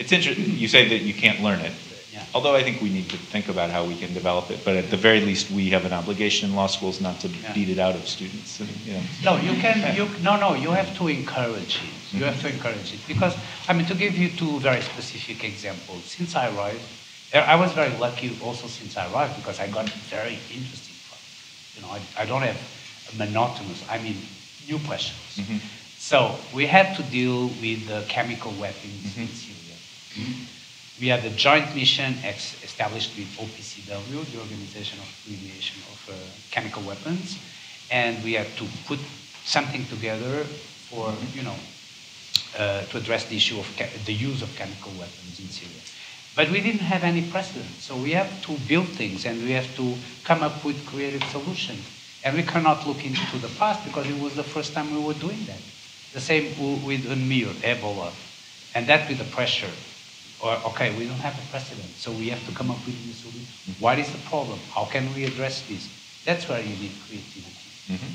Speaker 2: it's interesting, you say that you can't learn it.
Speaker 3: Yeah.
Speaker 2: Although I think we need to think about how we can develop it, but at the very least, we have an obligation in law schools not to
Speaker 3: Yeah.
Speaker 2: beat it out of students, and, you know.
Speaker 3: No, you can. You, no, no. You have to encourage it. You have to encourage it because I mean to give you two very specific examples. Since I arrived, I was very lucky also since I arrived because I got very interesting problems. You know, I, I don't have a monotonous. I mean, new questions.
Speaker 2: Mhm.
Speaker 3: So we had to deal with the chemical weapons
Speaker 2: Mhm.
Speaker 3: Syria. We had a joint mission established with OPCW, the Organization of Remediation of uh, Chemical Weapons, and we had to put something together for, you know, uh, to address the issue of the use of chemical weapons in Syria. But we didn't have any precedent. So we have to build things and we have to come up with creative solutions. And we cannot look into the past because it was the first time we were doing that. The same with UNMEER, Ebola. And that with the pressure. Or, okay, we don't have a precedent, so we have to come up with a solution. What is the problem? How can we address this? That's where you need creativity.
Speaker 2: Mm-hmm.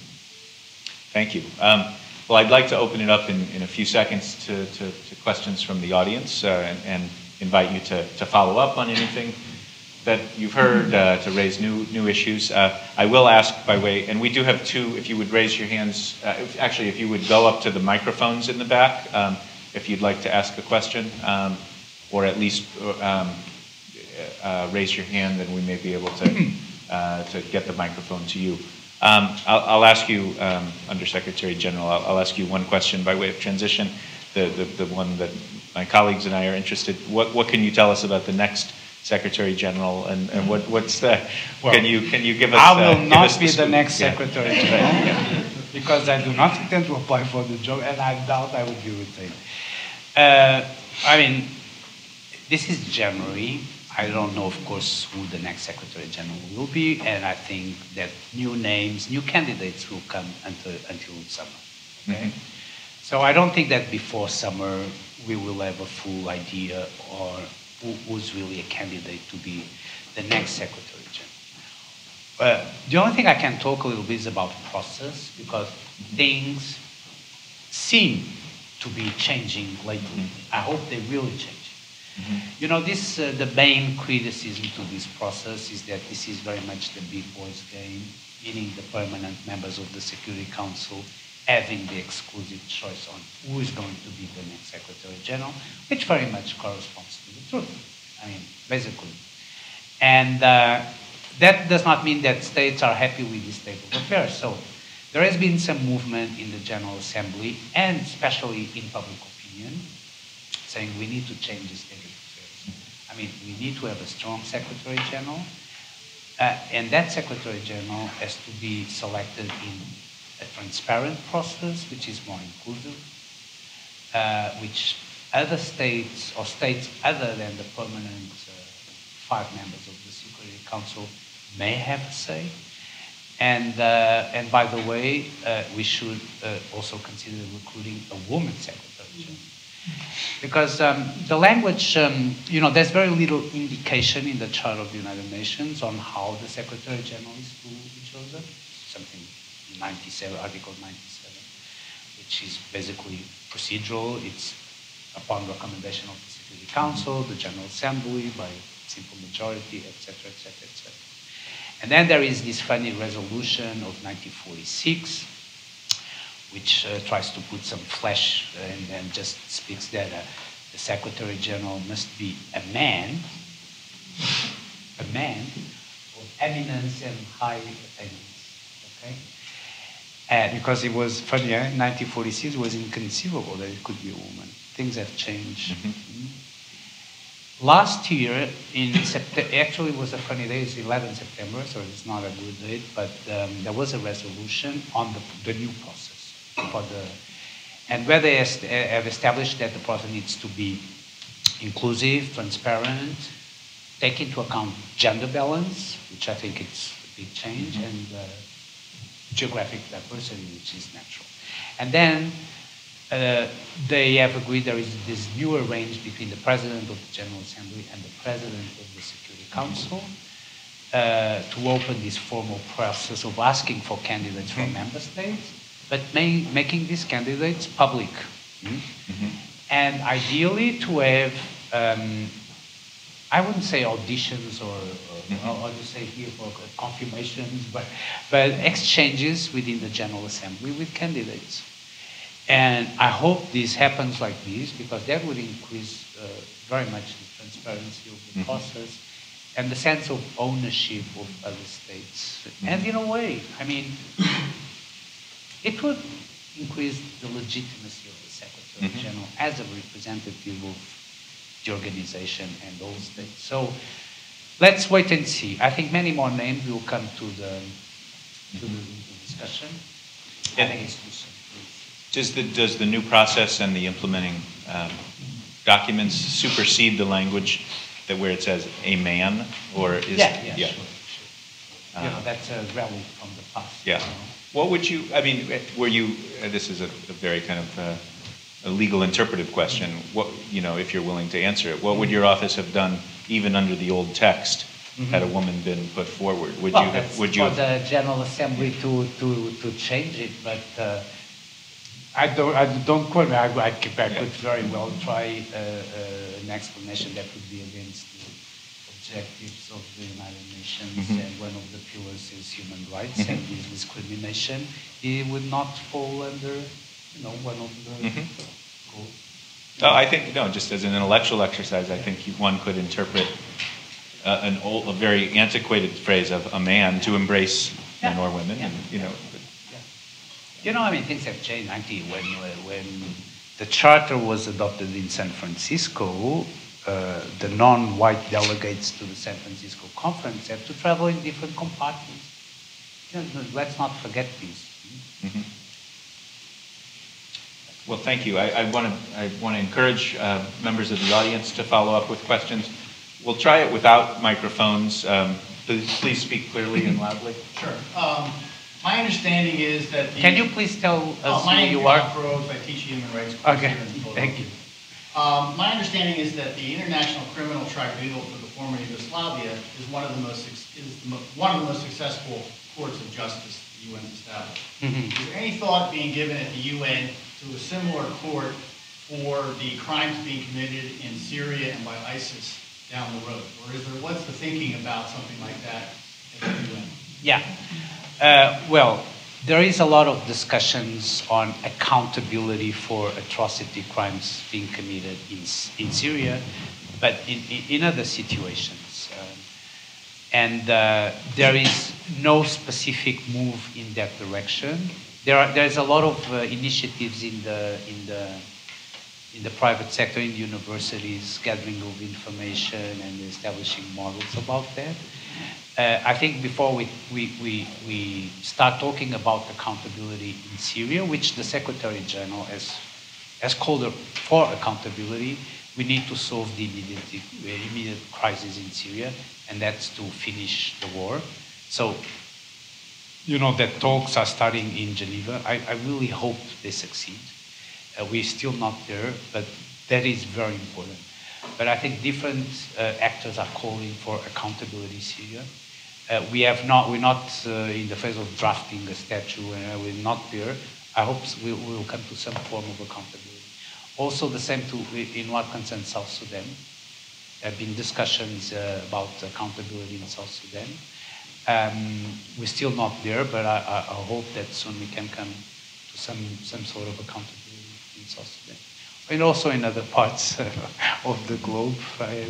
Speaker 2: Thank you. Um, well, I'd like to open it up in, in a few seconds to, to, to questions from the audience uh, and, and, invite you to, to follow up on anything that you've heard, uh, to raise new, new issues. Uh, I will ask by way, and we do have two, if you would raise your hands, uh, if, actually, if you would go up to the microphones in the back, um, if you'd like to ask a question, um, or at least um, uh, raise your hand, then we may be able to, uh, to get the microphone to you. Um, I'll, I'll, ask you, um, Undersecretary General, I'll, I'll, ask you one question by way of transition, the, the, the, one that my colleagues and I are interested. What, what can you tell us about the next Secretary General, and, and what, what's the?
Speaker 3: Well,
Speaker 2: can you can you give us?
Speaker 3: I will
Speaker 2: uh,
Speaker 3: not be the, the next yeah. Secretary General because I do not intend to apply for the job, and I doubt I will be retained. Uh, I mean, this is January. I don't know, of course, who the next Secretary General will be, and I think that new names, new candidates will come until, until summer. Okay? Mm-hmm. So I don't think that before summer we will have a full idea or who, who's really a candidate to be the next Secretary General. Uh, the only thing I can talk a little bit is about process because things seem to be changing lately. Mm-hmm. I hope they really change. Mm-hmm. You know, this uh, the main criticism to this process is that this is very much the big boys game, meaning the permanent members of the Security Council having the exclusive choice on who is going to be the next Secretary General, which very much corresponds to the truth. I mean, basically. And uh, that does not mean that states are happy with this state of affairs. So there has been some movement in the General Assembly and especially in public opinion saying we need to change this. I mean, we need to have a strong Secretary General, uh, and that Secretary General has to be selected in a transparent process, which is more inclusive, uh, which other states or states other than the permanent uh, five members of the Security Council may have a say. And, uh, and by the way, uh, we should uh, also consider recruiting a woman secretary general. Because um, the language, um, you know, there's very little indication in the Charter of the United Nations on how the Secretary General is to be chosen. Something 97, Article 97, which is basically procedural. It's upon recommendation of the Security Council, the General Assembly by simple majority, etc., etc., etc. And then there is this funny resolution of 1946 which uh, tries to put some flesh and, and just speaks that uh, the Secretary General must be a man, a man of eminence and high attainments. Okay? And because it was funny, eh? 1946 was inconceivable that it could be a woman. Things have changed. Mm-hmm. Mm-hmm. Last year, in September, actually it was a funny day, it's 11 September, so it's not a good date, but um, there was a resolution on the, the new process for the, and where they have established that the process needs to be inclusive, transparent, take into account gender balance, which I think it's a big change, mm-hmm. and uh, geographic diversity, which is natural. And then uh, they have agreed there is this new arrangement between the President of the General Assembly and the President of the Security Council uh, to open this formal process of asking for candidates from mm-hmm. member states but may, making these candidates public. Mm? Mm-hmm. And ideally to have, um, I wouldn't say auditions or, or mm-hmm. or, say here for confirmations, but, but exchanges within the General Assembly with candidates. And I hope this happens like this because that would increase uh, very much the transparency of the mm-hmm. process and the sense of ownership of other states. Mm-hmm. And in a way, I mean, it would increase the legitimacy of the Secretary mm-hmm. General as a representative of the organization and all states. So let's wait and see. I think many more names will come to the, to the discussion. I think it's too soon.
Speaker 2: Does the, does the new process and the implementing um, documents supersede the language that where it says a man, or is?
Speaker 3: Yeah, yeah, sure, sure. You know, that's a relic from the past.
Speaker 2: Yeah.
Speaker 3: you know.
Speaker 2: What would you, I mean, were you, uh, this is a, a very kind of uh, a legal interpretive question. What, you know, if you're willing to answer it, what would your office have done even under the old text had a woman been put forward? Would
Speaker 3: Well,
Speaker 2: you have, would you
Speaker 3: for
Speaker 2: have?
Speaker 3: the General Assembly to, to, to change it, but uh, I don't, I don't quote me, I, I could I
Speaker 2: Yeah.
Speaker 3: could very well try uh, uh, an explanation that would be against the objectives of the United Nations,
Speaker 2: Mhm.
Speaker 3: and one of the pillars is human rights,
Speaker 2: Mhm.
Speaker 3: and is discrimination. It would not fall under, you know, one of the
Speaker 2: Mhm.
Speaker 3: goals.
Speaker 2: Oh, I think, no, just as an intellectual exercise, I think one could interpret uh, an old, a very antiquated phrase of a man to embrace men or women,
Speaker 3: Yeah.
Speaker 2: and, you know,
Speaker 3: Yeah. You know, I mean, things have changed. Actually, when when the charter was adopted in San Francisco, uh, the non-white delegates to the San Francisco conference had to travel in different compartments. You know, let's not forget this.
Speaker 2: Mhm. Well, thank you. I, I want to, I want to encourage uh, members of the audience to follow up with questions. We'll try it without microphones. Um, Please, please speak clearly and loudly.
Speaker 4: Sure. Um, My understanding is that the...
Speaker 3: Can you please tell
Speaker 4: Oh,
Speaker 3: us
Speaker 4: my
Speaker 3: who you
Speaker 4: is
Speaker 3: are?
Speaker 4: Mark Rose. I teach human rights
Speaker 3: Okay,
Speaker 4: here in Philadelphia.
Speaker 3: thank you.
Speaker 4: Um, My understanding is that the International Criminal Tribunal for the former Yugoslavia is one of the most, is the one of the most successful courts of justice the UN has established.
Speaker 3: Mhm.
Speaker 4: Is there any thought being given at the UN to a similar court for the crimes being committed in Syria and by ISIS down the road? Or is there, what's the thinking about something like that at the UN?
Speaker 3: Yeah. Uh, well, there is a lot of discussions on accountability for atrocity crimes being committed in, in Syria, but in, in, other situations. Um, and uh, there is no specific move in that direction. There are, there's a lot of uh, initiatives in the, in, the, in the private sector, in universities, gathering of information and establishing models about that. Uh, I think before we, we, we, we start talking about accountability in Syria, which the Secretary General has, has called for accountability, we need to solve the immediate, immediate crisis in Syria, and that's to finish the war. So, you know, the talks are starting in Geneva. I, I really hope they succeed. Uh, we're still not there, but that is very important. But I think different uh, actors are calling for accountability in Syria. Uh, we have not, we're not uh, in the phase of drafting a statute, and we're not there. I hope we will come to some form of accountability. Also, the same to, in what concerns South Sudan. There have been discussions uh, about accountability in South Sudan. Um, we're still not there, but I, I, I hope that soon we can come to some, some sort of accountability in South Sudan. And also in other parts of the globe. I uh,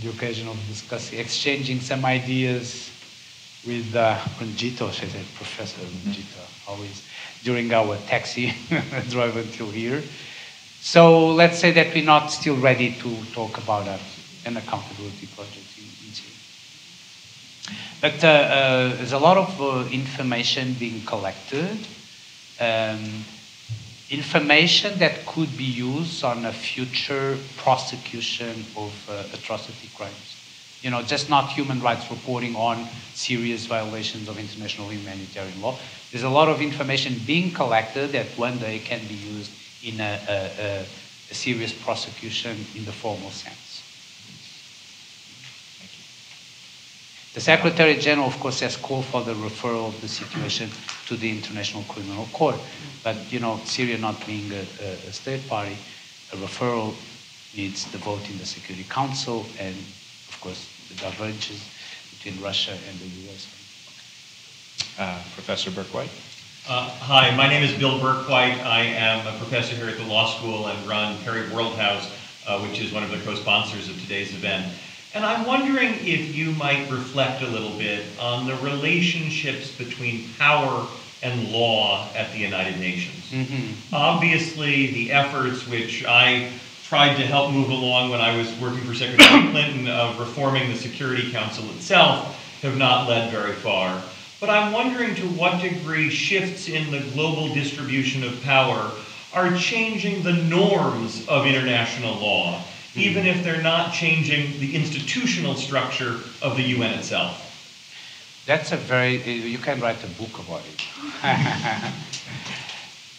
Speaker 3: the occasion of discussing, exchanging some ideas with uh, Rangita, she said, Professor Rangita, always during our taxi drive until here. So let's say that we're not still ready to talk about a, an accountability project in, in Syria. But uh, uh, there's a lot of uh, information being collected, um, information that could be used on a future prosecution of uh, atrocity crimes. You know, just not human rights reporting on serious violations of international humanitarian law. There's a lot of information being collected that one day can be used in a, a, a, a serious prosecution in the formal sense. The Secretary General, of course, has called for the referral of the situation to the International Criminal Court. But, you know, Syria not being a, a, a state party, a referral needs the vote in the Security Council and, of course, the divergences between Russia and the U.S.
Speaker 2: Uh, Professor Burke White?
Speaker 5: Uh, Hi, my name is Bill Burke-White. I am a professor here at the law school and run Perry World House, uh, which is one of the co-sponsors of today's event. And I'm wondering if you might reflect a little bit on the relationships between power and law at the United Nations.
Speaker 3: Mm-hmm.
Speaker 5: Obviously, the efforts which I tried to help move along when I was working for Secretary Clinton of reforming the Security Council itself have not led very far. But I'm wondering to what degree shifts in the global distribution of power are changing the norms of international law even if they're not changing the institutional structure of the UN itself?
Speaker 3: That's a very, you can write a book about it.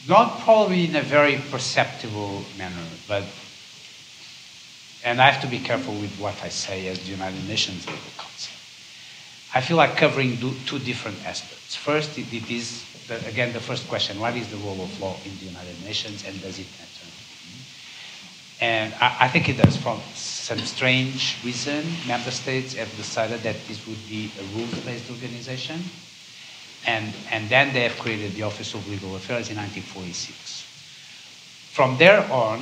Speaker 3: Not probably in a very perceptible manner, but, and I have to be careful with what I say as the United Nations Legal Counsel. I feel like covering two different aspects. First, it, it is, the, again, the first question, what is the rule of law in the United Nations and does it? And I, I think it does. From some strange reason, member states have decided that this would be a rules-based organization. And, and then they have created the Office of Legal Affairs in 1946. From there on,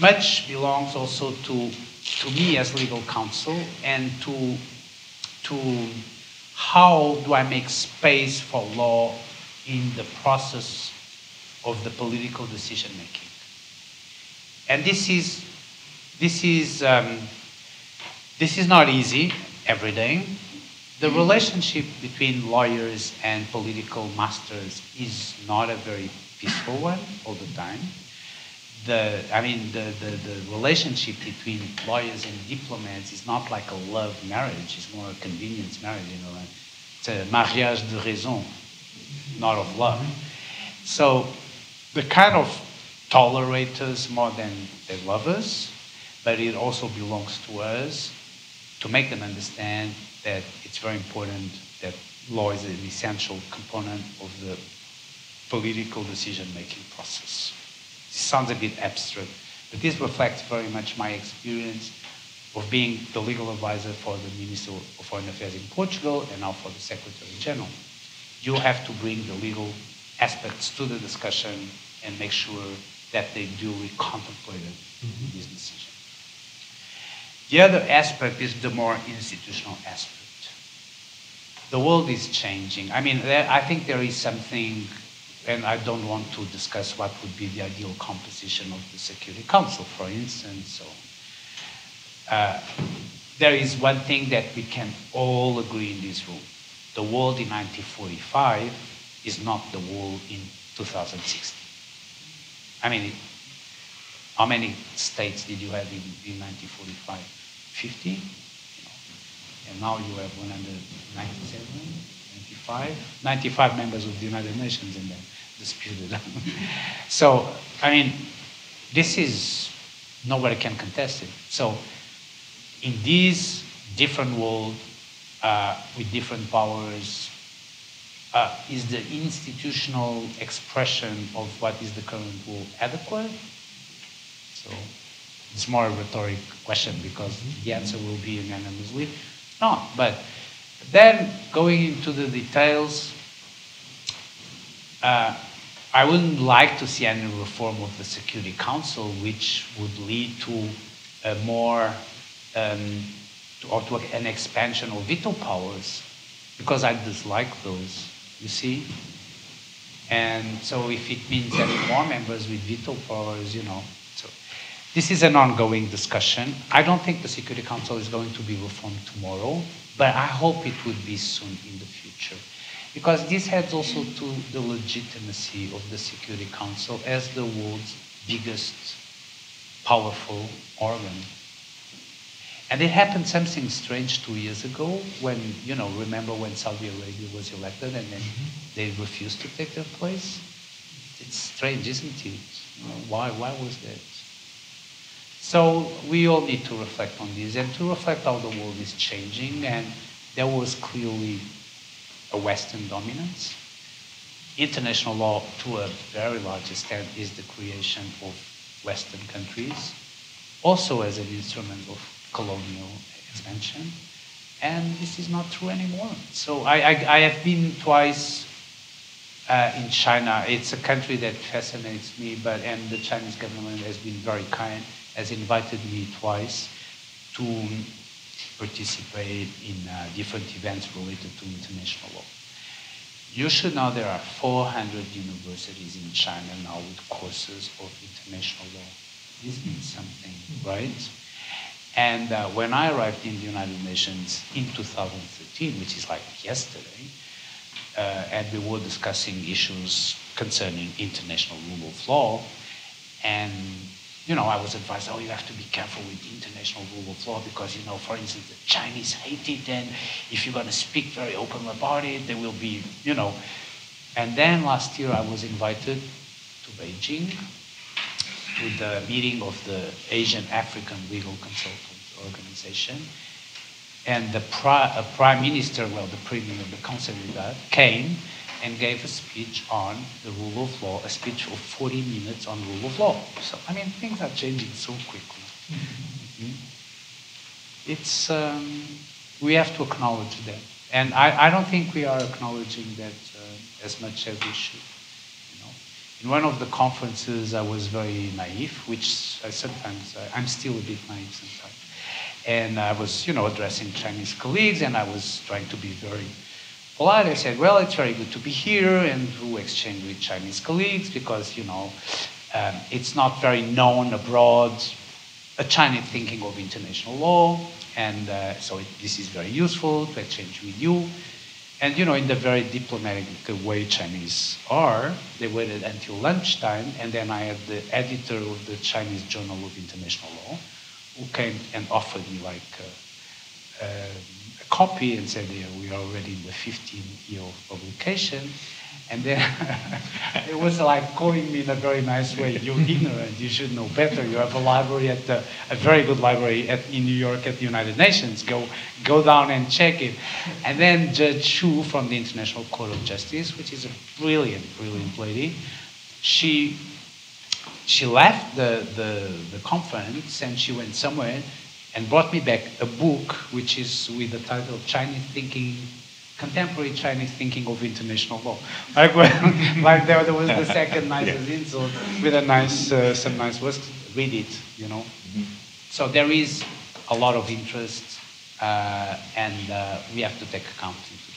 Speaker 3: much belongs also to, to me as legal counsel and to, to how do I make space for law in the process of the political decision making. And this is, this is, um, this is not easy every day. The relationship between lawyers and political masters is not a very peaceful one all the time. The, I mean, the, the, the relationship between lawyers and diplomats is not like a love marriage, it's more a convenience marriage, you know. It's a mariage de raison, not of love. So the kind of tolerate us more than they love us, but it also belongs to us to make them understand that it's very important that law is an essential component of the political decision-making process. This sounds a bit abstract, but this reflects very much my experience of being the legal advisor for the Minister of Foreign Affairs in Portugal and now for the Secretary General. You have to bring the legal aspects to the discussion and make sure that they duly contemplated mm-hmm. this decision. The other aspect is the more institutional aspect. The world is changing. I mean, there, I think there is something, and I don't want to discuss what would be the ideal composition of the Security Council, for instance. So, uh, there is one thing that we can all agree in this room. The world in 1945 is not the world in 2016. I mean, how many states did you have in, in 1945? 50? You know, and now you have 197, 95, 95 members of the United Nations and then disputed. so, I mean, this is, nobody can contest it. So, in this different world, uh, with different powers, uh, is the institutional expression of what is the current rule adequate? So it's more a rhetoric question because the answer will be unanimously not. But then going into the details, uh, I wouldn't like to see any reform of the Security Council which would lead to a more um, or to an expansion of veto powers because I dislike those you see? And so if it means having more members with veto powers, you know, so this is an ongoing discussion. I don't think the Security Council is going to be reformed tomorrow, but I hope it would be soon in the future. Because this adds also to the legitimacy of the Security Council as the world's biggest powerful organ. And it happened something strange two years ago when, you know, remember when Saudi Arabia was elected and then mm-hmm. they refused to take their place? It's strange, isn't it? Why, why was that? So we all need to reflect on this and to reflect how the world is changing. And there was clearly a Western dominance. International law, to a very large extent, is the creation of Western countries, also as an instrument of colonial expansion. And this is not true anymore. So I, I, I have been twice uh, in China. It's a country that fascinates me, but and the Chinese government has been very kind, has invited me twice to participate in uh, different events related to international law. You should know there are 400 universities in China now with courses of international law. This means something, right? And uh, when I arrived in the United Nations in 2013, which is like yesterday, uh, and we were discussing issues concerning international rule of law, and you know, I was advised, oh, you have to be careful with the international rule of law because, you know, for instance, the Chinese hate it, and if you're going to speak very openly about it, there will be, you know. And then last year I was invited to Beijing to the meeting of the Asian African Legal Consultants Organization. And the pri- uh, prime minister, well, the premier of the Council came and gave a speech on the rule of law, a speech of 40 minutes on rule of law. So, I mean, things are changing so quickly. Mm-hmm. It's, um, we have to acknowledge that. And I, I don't think we are acknowledging that uh, as much as we should. You know? In one of the conferences, I was very naive, which I sometimes, I, I'm still a bit naive sometimes. And I was, you know, addressing Chinese colleagues, and I was trying to be very polite. I said, well, it's very good to be here and to exchange with Chinese colleagues because, you know, um, it's not very known abroad, a Chinese thinking of international law. And uh, so it, this is very useful to exchange with you. And, you know, in the very diplomatic way Chinese are, they waited until lunchtime. And then I had the editor of the Chinese Journal of International Law who came and offered me like uh, uh, copy and said, yeah, we are already in the 15th year of publication. And then it was like calling me in a very nice way. You're ignorant. You should know better. You have a library at the, a very good library at, in New York at the United Nations. Go, go down and check it. And then Judge Xue from the International Court of Justice, which is a brilliant, brilliant lady, she, she left the, the, the conference and she went somewhere and brought me back a book which is with the title Chinese Thinking, Contemporary Chinese Thinking of International Law. Like, like there, there was the second nicest yeah. insult with a nice, uh, some nice words. Read it, you know. Mm-hmm. So there is a lot of interest, uh, and uh, we have to take account into.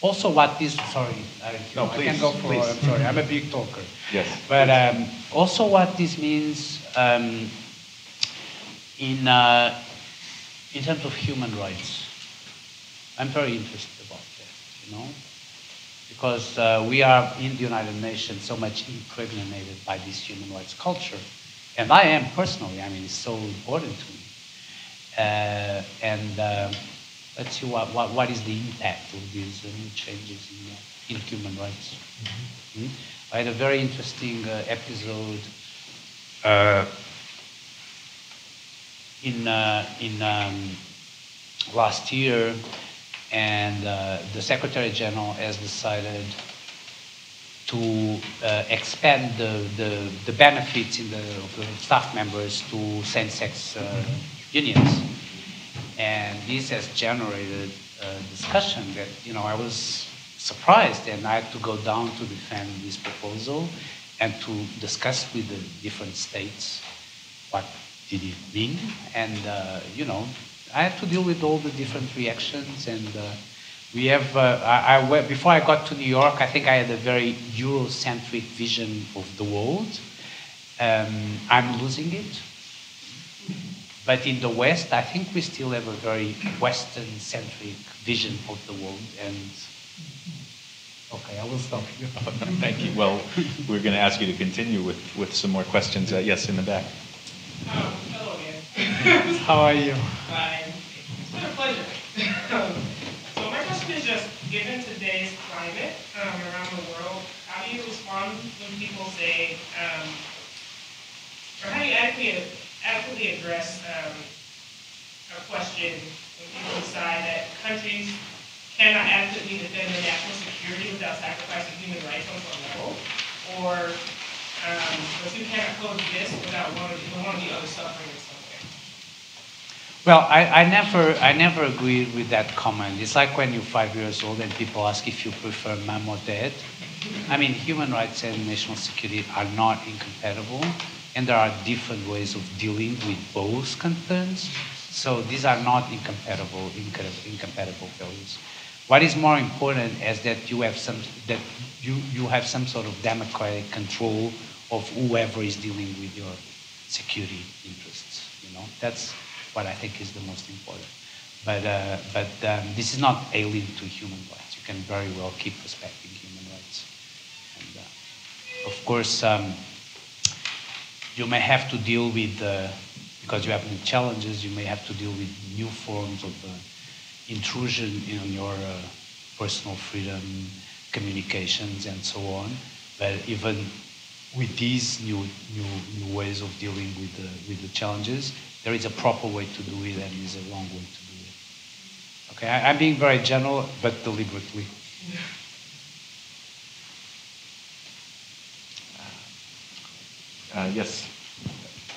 Speaker 3: Also, what this, sorry, I,
Speaker 2: no, please,
Speaker 3: I can go for,
Speaker 2: please.
Speaker 3: I'm sorry, I'm a big talker.
Speaker 2: Yes.
Speaker 3: But um, also what this means, um, in, uh, in terms of human rights. I'm very interested about that, you know, because uh, we are in the United Nations so much impregnated by this human rights culture. And I am personally, I mean, it's so important to me. Uh, and uh, let's see what, what, what is the impact of these uh, new changes in, uh, in human rights. Mm-hmm. Mm-hmm. I had a very interesting episode in, uh, in um, last year, and uh, the Secretary General has decided to uh, expand the, the, the, benefits in the, of the staff members to same-sex uh, unions. And this has generated a discussion that, you know, I was surprised and I had to go down to defend this proposal and to discuss with the different states what did it mean? And, uh, you know, I had to deal with all the different reactions. And uh, we have, uh, I, I, before I got to New York, I think I had a very Eurocentric vision of the world. Um, I'm losing it. But in the West, I think we still have a very Western-centric vision of the world. And okay, I will stop here.
Speaker 2: Thank you. Well, we're going to ask you to continue with, with some more questions. Uh, yes, in the back.
Speaker 6: Um, hello again.
Speaker 3: How are you?
Speaker 6: Fine. It's been a pleasure. so my question is just, given today's climate um, around the world, how do you respond when people say, um, or how do you adequately, adequately address um, a question when people decide that countries cannot adequately defend their national security without sacrificing human rights on some level, or um, but you cannot coexist without one or, the, one or the other suffering in some way.
Speaker 3: Well, I, I never I never agreed with that comment. It's like when you're five years old and people ask if you prefer mom or dad. I mean, human rights and national security are not incompatible, and there are different ways of dealing with both concerns. So these are not incompatible incompatible values. What is more important is that you have some that you, you have some sort of democratic control of whoever is dealing with your security interests. You know, that's what I think is the most important. But, uh, but um, this is not alien to human rights. You can very well keep respecting human rights. And uh, of course, um, you may have to deal with, uh, because you have new challenges, you may have to deal with new forms of uh, intrusion in your uh, personal freedom, communications, and so on. But even with these new, new, new ways of dealing with the, with the challenges, there is a proper way to do it and is a wrong way to do it. Okay, I, am being very general, but deliberately.
Speaker 2: Uh, yes,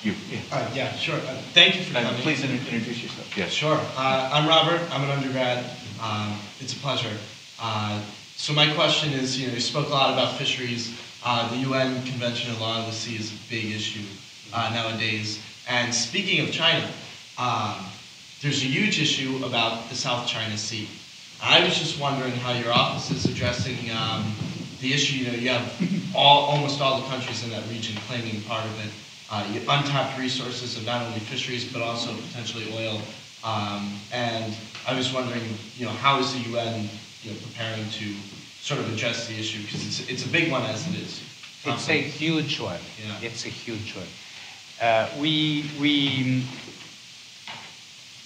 Speaker 2: you. Yeah.
Speaker 7: Uh, yeah, sure. Uh, thank you for coming.
Speaker 2: please introduce yourself. Yes.
Speaker 7: Sure. Uh, I'm Robert. I'm an undergrad. Um, it's a pleasure. Uh, so my question is, you know, you spoke a lot about fisheries. Uh, the UN Convention on Law of the Sea is a big issue uh, nowadays. And speaking of China, um, there's a huge issue about the South China Sea. I was just wondering how your office is addressing um, the issue. You know, you have all, almost all the countries in that region claiming part of it. Uh, you have untapped resources of not only fisheries but also potentially oil. Um, and I was wondering, you know, how is the UN, you know, preparing to sort of address the issue because it's, it's a big one as it is.
Speaker 3: It's a huge one.
Speaker 7: Yeah.
Speaker 3: It's a huge one. Uh, we, we,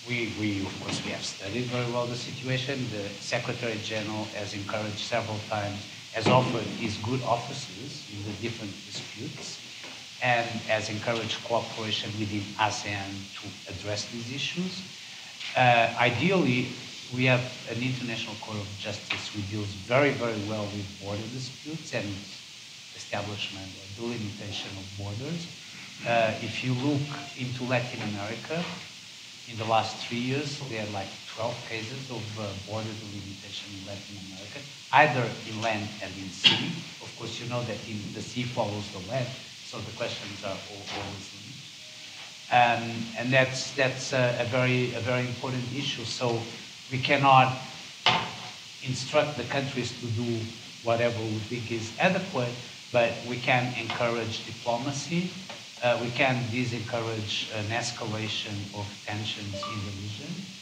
Speaker 3: we, we, of course, we have studied very well the situation. The Secretary General has encouraged several times, has offered his good offices in the different disputes, and has encouraged cooperation within ASEAN to address these issues. Uh, ideally, we have an International Court of Justice who deals very, very well with border disputes and establishment or delimitation of borders. Uh, if you look into Latin America, in the last three years, there are like 12 cases of uh, border delimitation in Latin America, either in land and in sea. Of course, you know that in the sea follows the land, so the questions are always linked. Um, and that's, that's a, a, very, a very important issue. So we cannot instruct the countries to do whatever we think is adequate, but we can encourage diplomacy. Uh, we can disencourage an escalation of tensions in the region.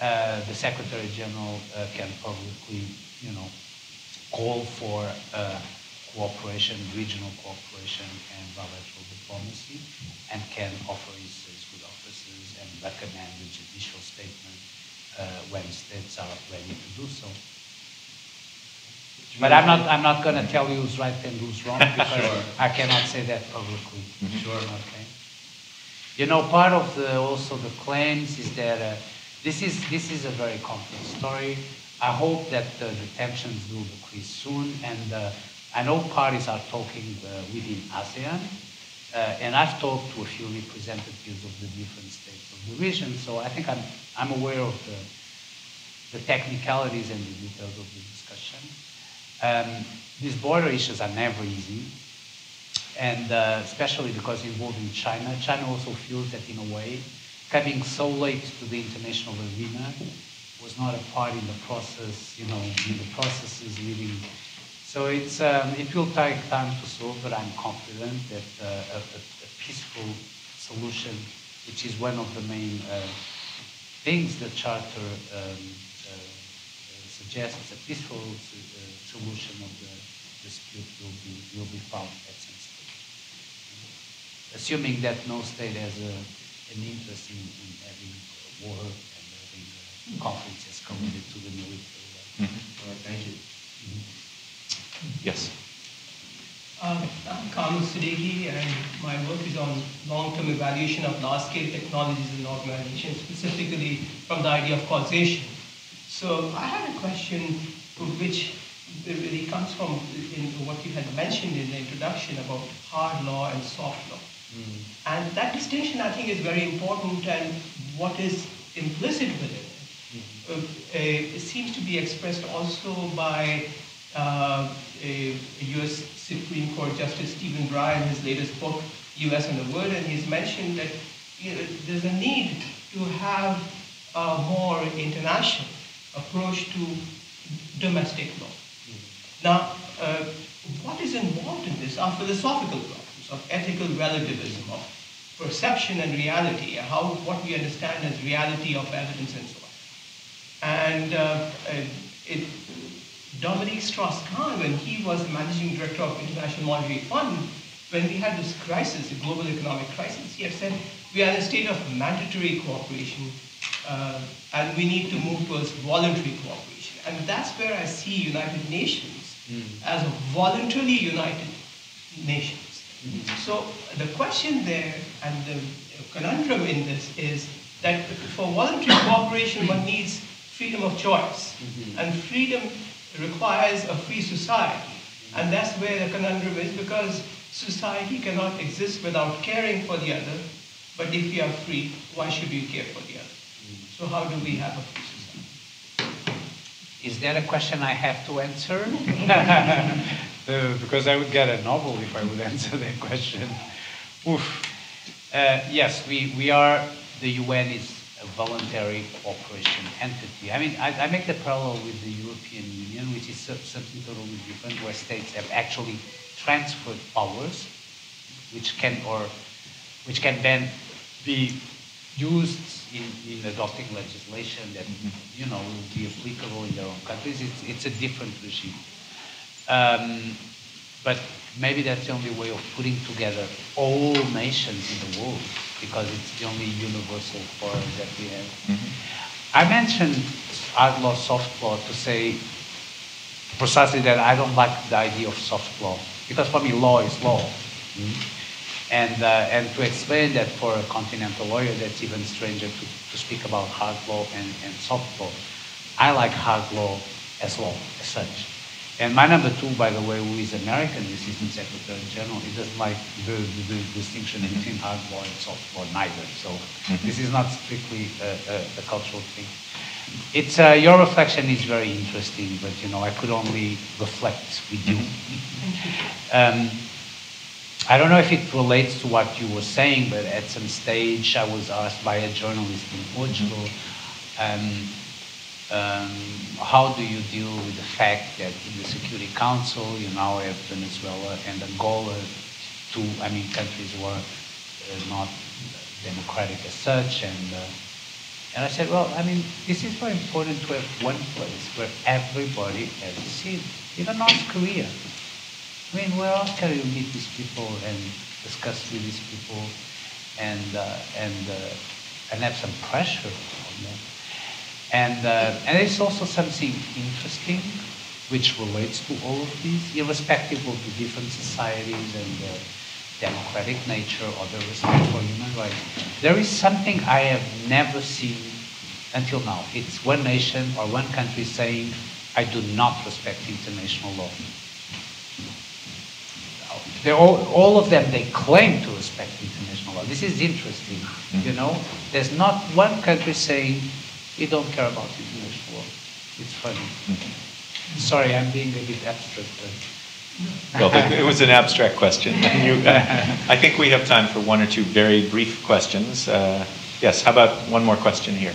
Speaker 3: Uh, the Secretary General uh, can publicly, you know, call for uh, cooperation, regional cooperation, and bilateral diplomacy, and can offer his, his good offices and recommend a judicial statement uh, when states are ready to do so. But I'm not, I'm not going to tell you who's right and who's wrong because
Speaker 7: Sure.
Speaker 3: I cannot say that publicly.
Speaker 7: Sure.
Speaker 3: Okay. You know, part of the also the claims is that uh, this is this is a very complex story. I hope that the tensions will decrease soon, and uh, I know parties are talking uh, within ASEAN, uh, and I've talked to a few representatives of the different states of the region. So I think I'm I'm aware of the the technicalities and the details of the discussion. Um, these border issues are never easy, and uh, especially because involving China. China also feels that, in a way, coming so late to the international arena was not a part in the process, you know, in the processes leading. So it's, um, it will take time to solve, but I'm confident that uh, a, a, peaceful solution, which is one of the main uh, things the Charter um, uh, suggests, a peaceful uh, solution of the dispute will be, will be found at some stage. Assuming that no state has a, an interest in, in having war and having uh, conflicts escalated to the military level.
Speaker 7: All right, thank you.
Speaker 2: Yes.
Speaker 8: Um, I'm Kamil Siddiqui, and my work is on long-term evaluation of large-scale technologies in organizations, specifically from the idea of causation. So I had a question which really comes from in what you had mentioned in the introduction about hard law and soft law. And that distinction, I think, is very important, and what is implicit within it. Uh, uh, it seems to be expressed also by uh, U.S. Supreme Court Justice Stephen Breyer in his latest book, U.S. and the World, and he's mentioned that you know, there's a need to have a more international approach to domestic law. Now, uh, what is involved in this are philosophical problems of ethical relativism, of perception and reality, how what we understand as reality of evidence and so on. And uh, it, Dominique Strauss-Kahn, when he was the managing director of International Monetary Fund, when we had this crisis, the global economic crisis, he had said we are in a state of mandatory cooperation uh, and we need to move towards voluntary cooperation. And that's where I see United Nations as a voluntarily united nations. So the question there and the conundrum in this is that for voluntary cooperation, one needs freedom of choice. Mm-hmm. And freedom requires a free society. And that's where the conundrum is because society cannot exist without caring for the other. But if we are free, why should we care for the other? Mm-hmm. So how do we have a free society?
Speaker 3: Is that a question I have to answer? Uh, because I would get a novel if I would answer that question. Oof. Uh, yes, we, we are, the UN is a voluntary cooperation entity. I mean, I, I make the parallel with the European Union, which is something totally different, where states have actually transferred powers, which can, or which can then be used in, in adopting legislation that, you know, will be applicable in their own countries. It's, it's a different regime. Um, but maybe that's the only way of putting together all nations in the world because it's the only universal forum that we have. I mentioned hard law, soft law to say precisely that I don't like the idea of soft law because for me law is law. And, uh, and to explain that for a continental lawyer, that's even stranger to, to speak about hard law and, and soft law. I like hard law as law, as such. And my number two, by the way, who is American, the Assistant Secretary General, he doesn't like the, the, the distinction between hard law and soft law, neither. So this is not strictly a, a, a cultural thing. It's, uh, your reflection is very interesting, but you know, I could only reflect with you. Um, I don't know if it relates to what you were saying, but at some stage I was asked by a journalist in Portugal, um, um, how do you deal with the fact that in the Security Council you now have Venezuela and Angola, two, I mean, countries were uh, not democratic as such, and uh, and I said, well, I mean, this is very important to have one place where everybody has a seat, even North Korea. I mean, where else can you meet these people and discuss with these people and, uh, and, uh, and have some pressure? And, uh, and it's also something interesting which relates to all of these, irrespective of the different societies and the democratic nature or the respect for human rights. There is something I have never seen until now. It's one nation or one country saying, I do not respect international law. They're all, all of them, they claim to respect international law. This is interesting, you know? There's not one country saying, we don't care about the international law. It's funny. Sorry, I'm being a bit abstract. But...
Speaker 2: Well, it it was an abstract question. And you- I think we have time for one or two very brief questions. Uh, Yes, how about one more question here?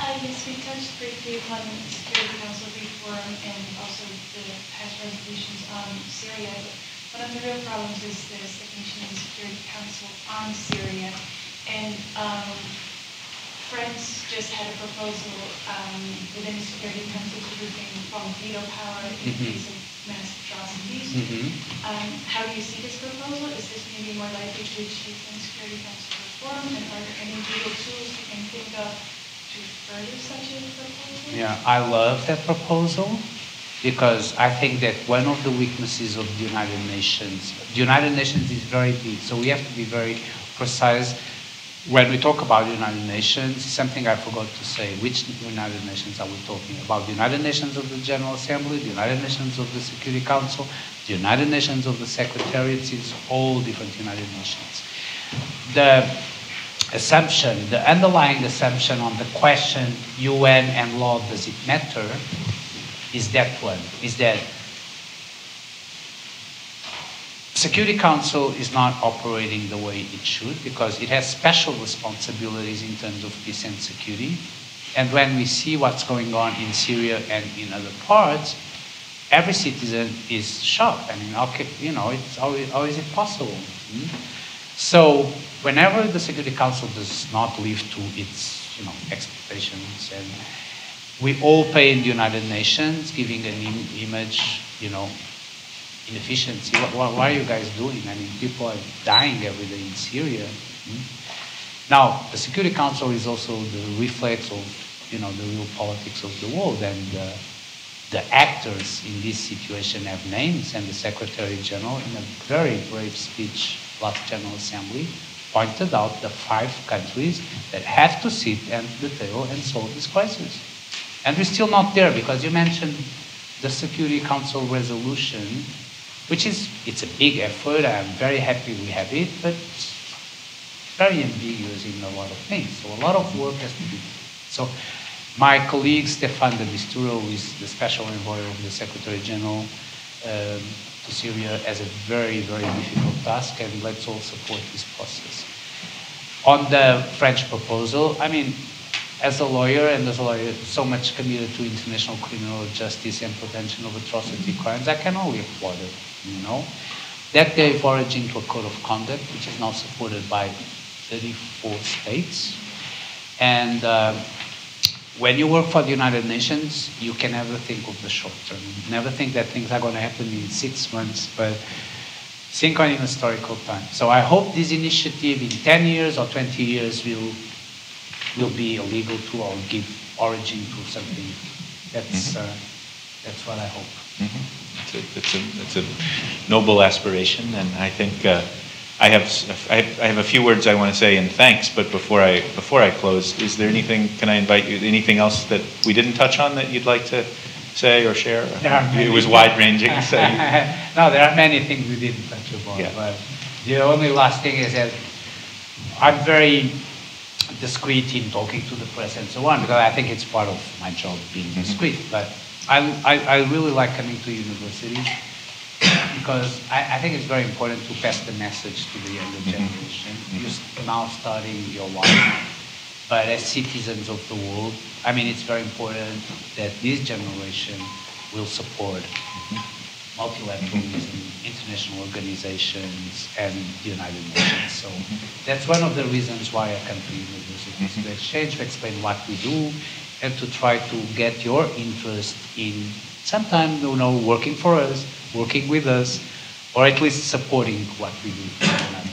Speaker 9: Uh, yes, we touched briefly upon Security Council reform and also the past resolutions on Syria. But one of the real problems is the submission of the Security Council on Syria. And um, France just had a proposal um, within the Security Council to retain from veto power in
Speaker 3: Mhm.
Speaker 9: case of mass atrocities.
Speaker 3: Mhm.
Speaker 9: Um, how do you see this proposal? Is this maybe more likely to achieve in Security Council reform? And are there any legal tools you can think of to further such a proposal?
Speaker 3: Yeah, I love that proposal because I think that one of the weaknesses of the United Nations, the United Nations is very big, so we have to be very precise. When we talk about the United Nations, something I forgot to say, which United Nations are we talking about? The United Nations of the General Assembly, the United Nations of the Security Council, the United Nations of the Secretariats, it's all different United Nations. The assumption, the underlying assumption on the question UN and law, does it matter, is that one, is that Security Council is not operating the way it should because it has special responsibilities in terms of peace and security. And when we see what's going on in Syria and in other parts, every citizen is shocked. I mean, ca- you know, it's, how, how is it possible? Hmm? So whenever the Security Council does not live to its, you know, expectations, and we all pay in the United Nations, giving an Im- image, you know, inefficiency. What, what, are you guys doing? I mean, people are dying every day in Syria. Hmm? Now, the Security Council is also the reflex of, you know, the real politics of the world, and uh, the actors in this situation have names, and the Secretary General, in a very brave speech last General Assembly, pointed out the five countries that have to sit at the table and solve this crisis. And we're still not there because you mentioned the Security Council resolution, which is, it's a big effort. I'm very happy we have it, but very ambiguous in a lot of things. So a lot of work has to be done. So my colleague Staffan de Mistura, who is the special envoy of the Secretary General um, to Syria, has a very, very difficult task, and let's all support this process. On the French proposal, I mean, as a lawyer and as a lawyer so much committed to international criminal justice and prevention of atrocity crimes, I can only applaud it, you know. That gave origin to a code of conduct, which is now supported by 34 states. And uh, when you work for the United Nations, you can never think of the short term. Never think that things are going to happen in six months, but think on in historical time. So I hope this initiative in 10 years or 20 years will, will be a legal tool or give origin to something. That's, mm-hmm. uh, that's what I hope.
Speaker 2: Mm-hmm. It's, a, it's, a, it's a noble aspiration, and I think uh, I have, I have, I have a few words I want to say in thanks, but before I before I close, is there anything? Can I invite you? Anything else that we didn't touch on that you'd like to say or share? It was wide ranging. So
Speaker 3: no, there are many things we didn't touch upon. Yeah. But the only last thing is that I'm very discreet in talking to the press and so on because I think it's part of my job being mm-hmm. discreet. But I, I, I really like coming to universities because I, I, think it's very important to pass the message to the younger mm-hmm. generation. Mm-hmm. You're now starting your life, but as citizens of the world, I mean, it's very important that this generation will support mm-hmm. multilateralism, mm-hmm. international organizations, and the United Nations. So mm-hmm. that's one of the reasons why I come to universities mm-hmm. to exchange, to explain what we do, and to try to get your interest in sometimes, you know, working for us, working with us, or at least supporting what we do.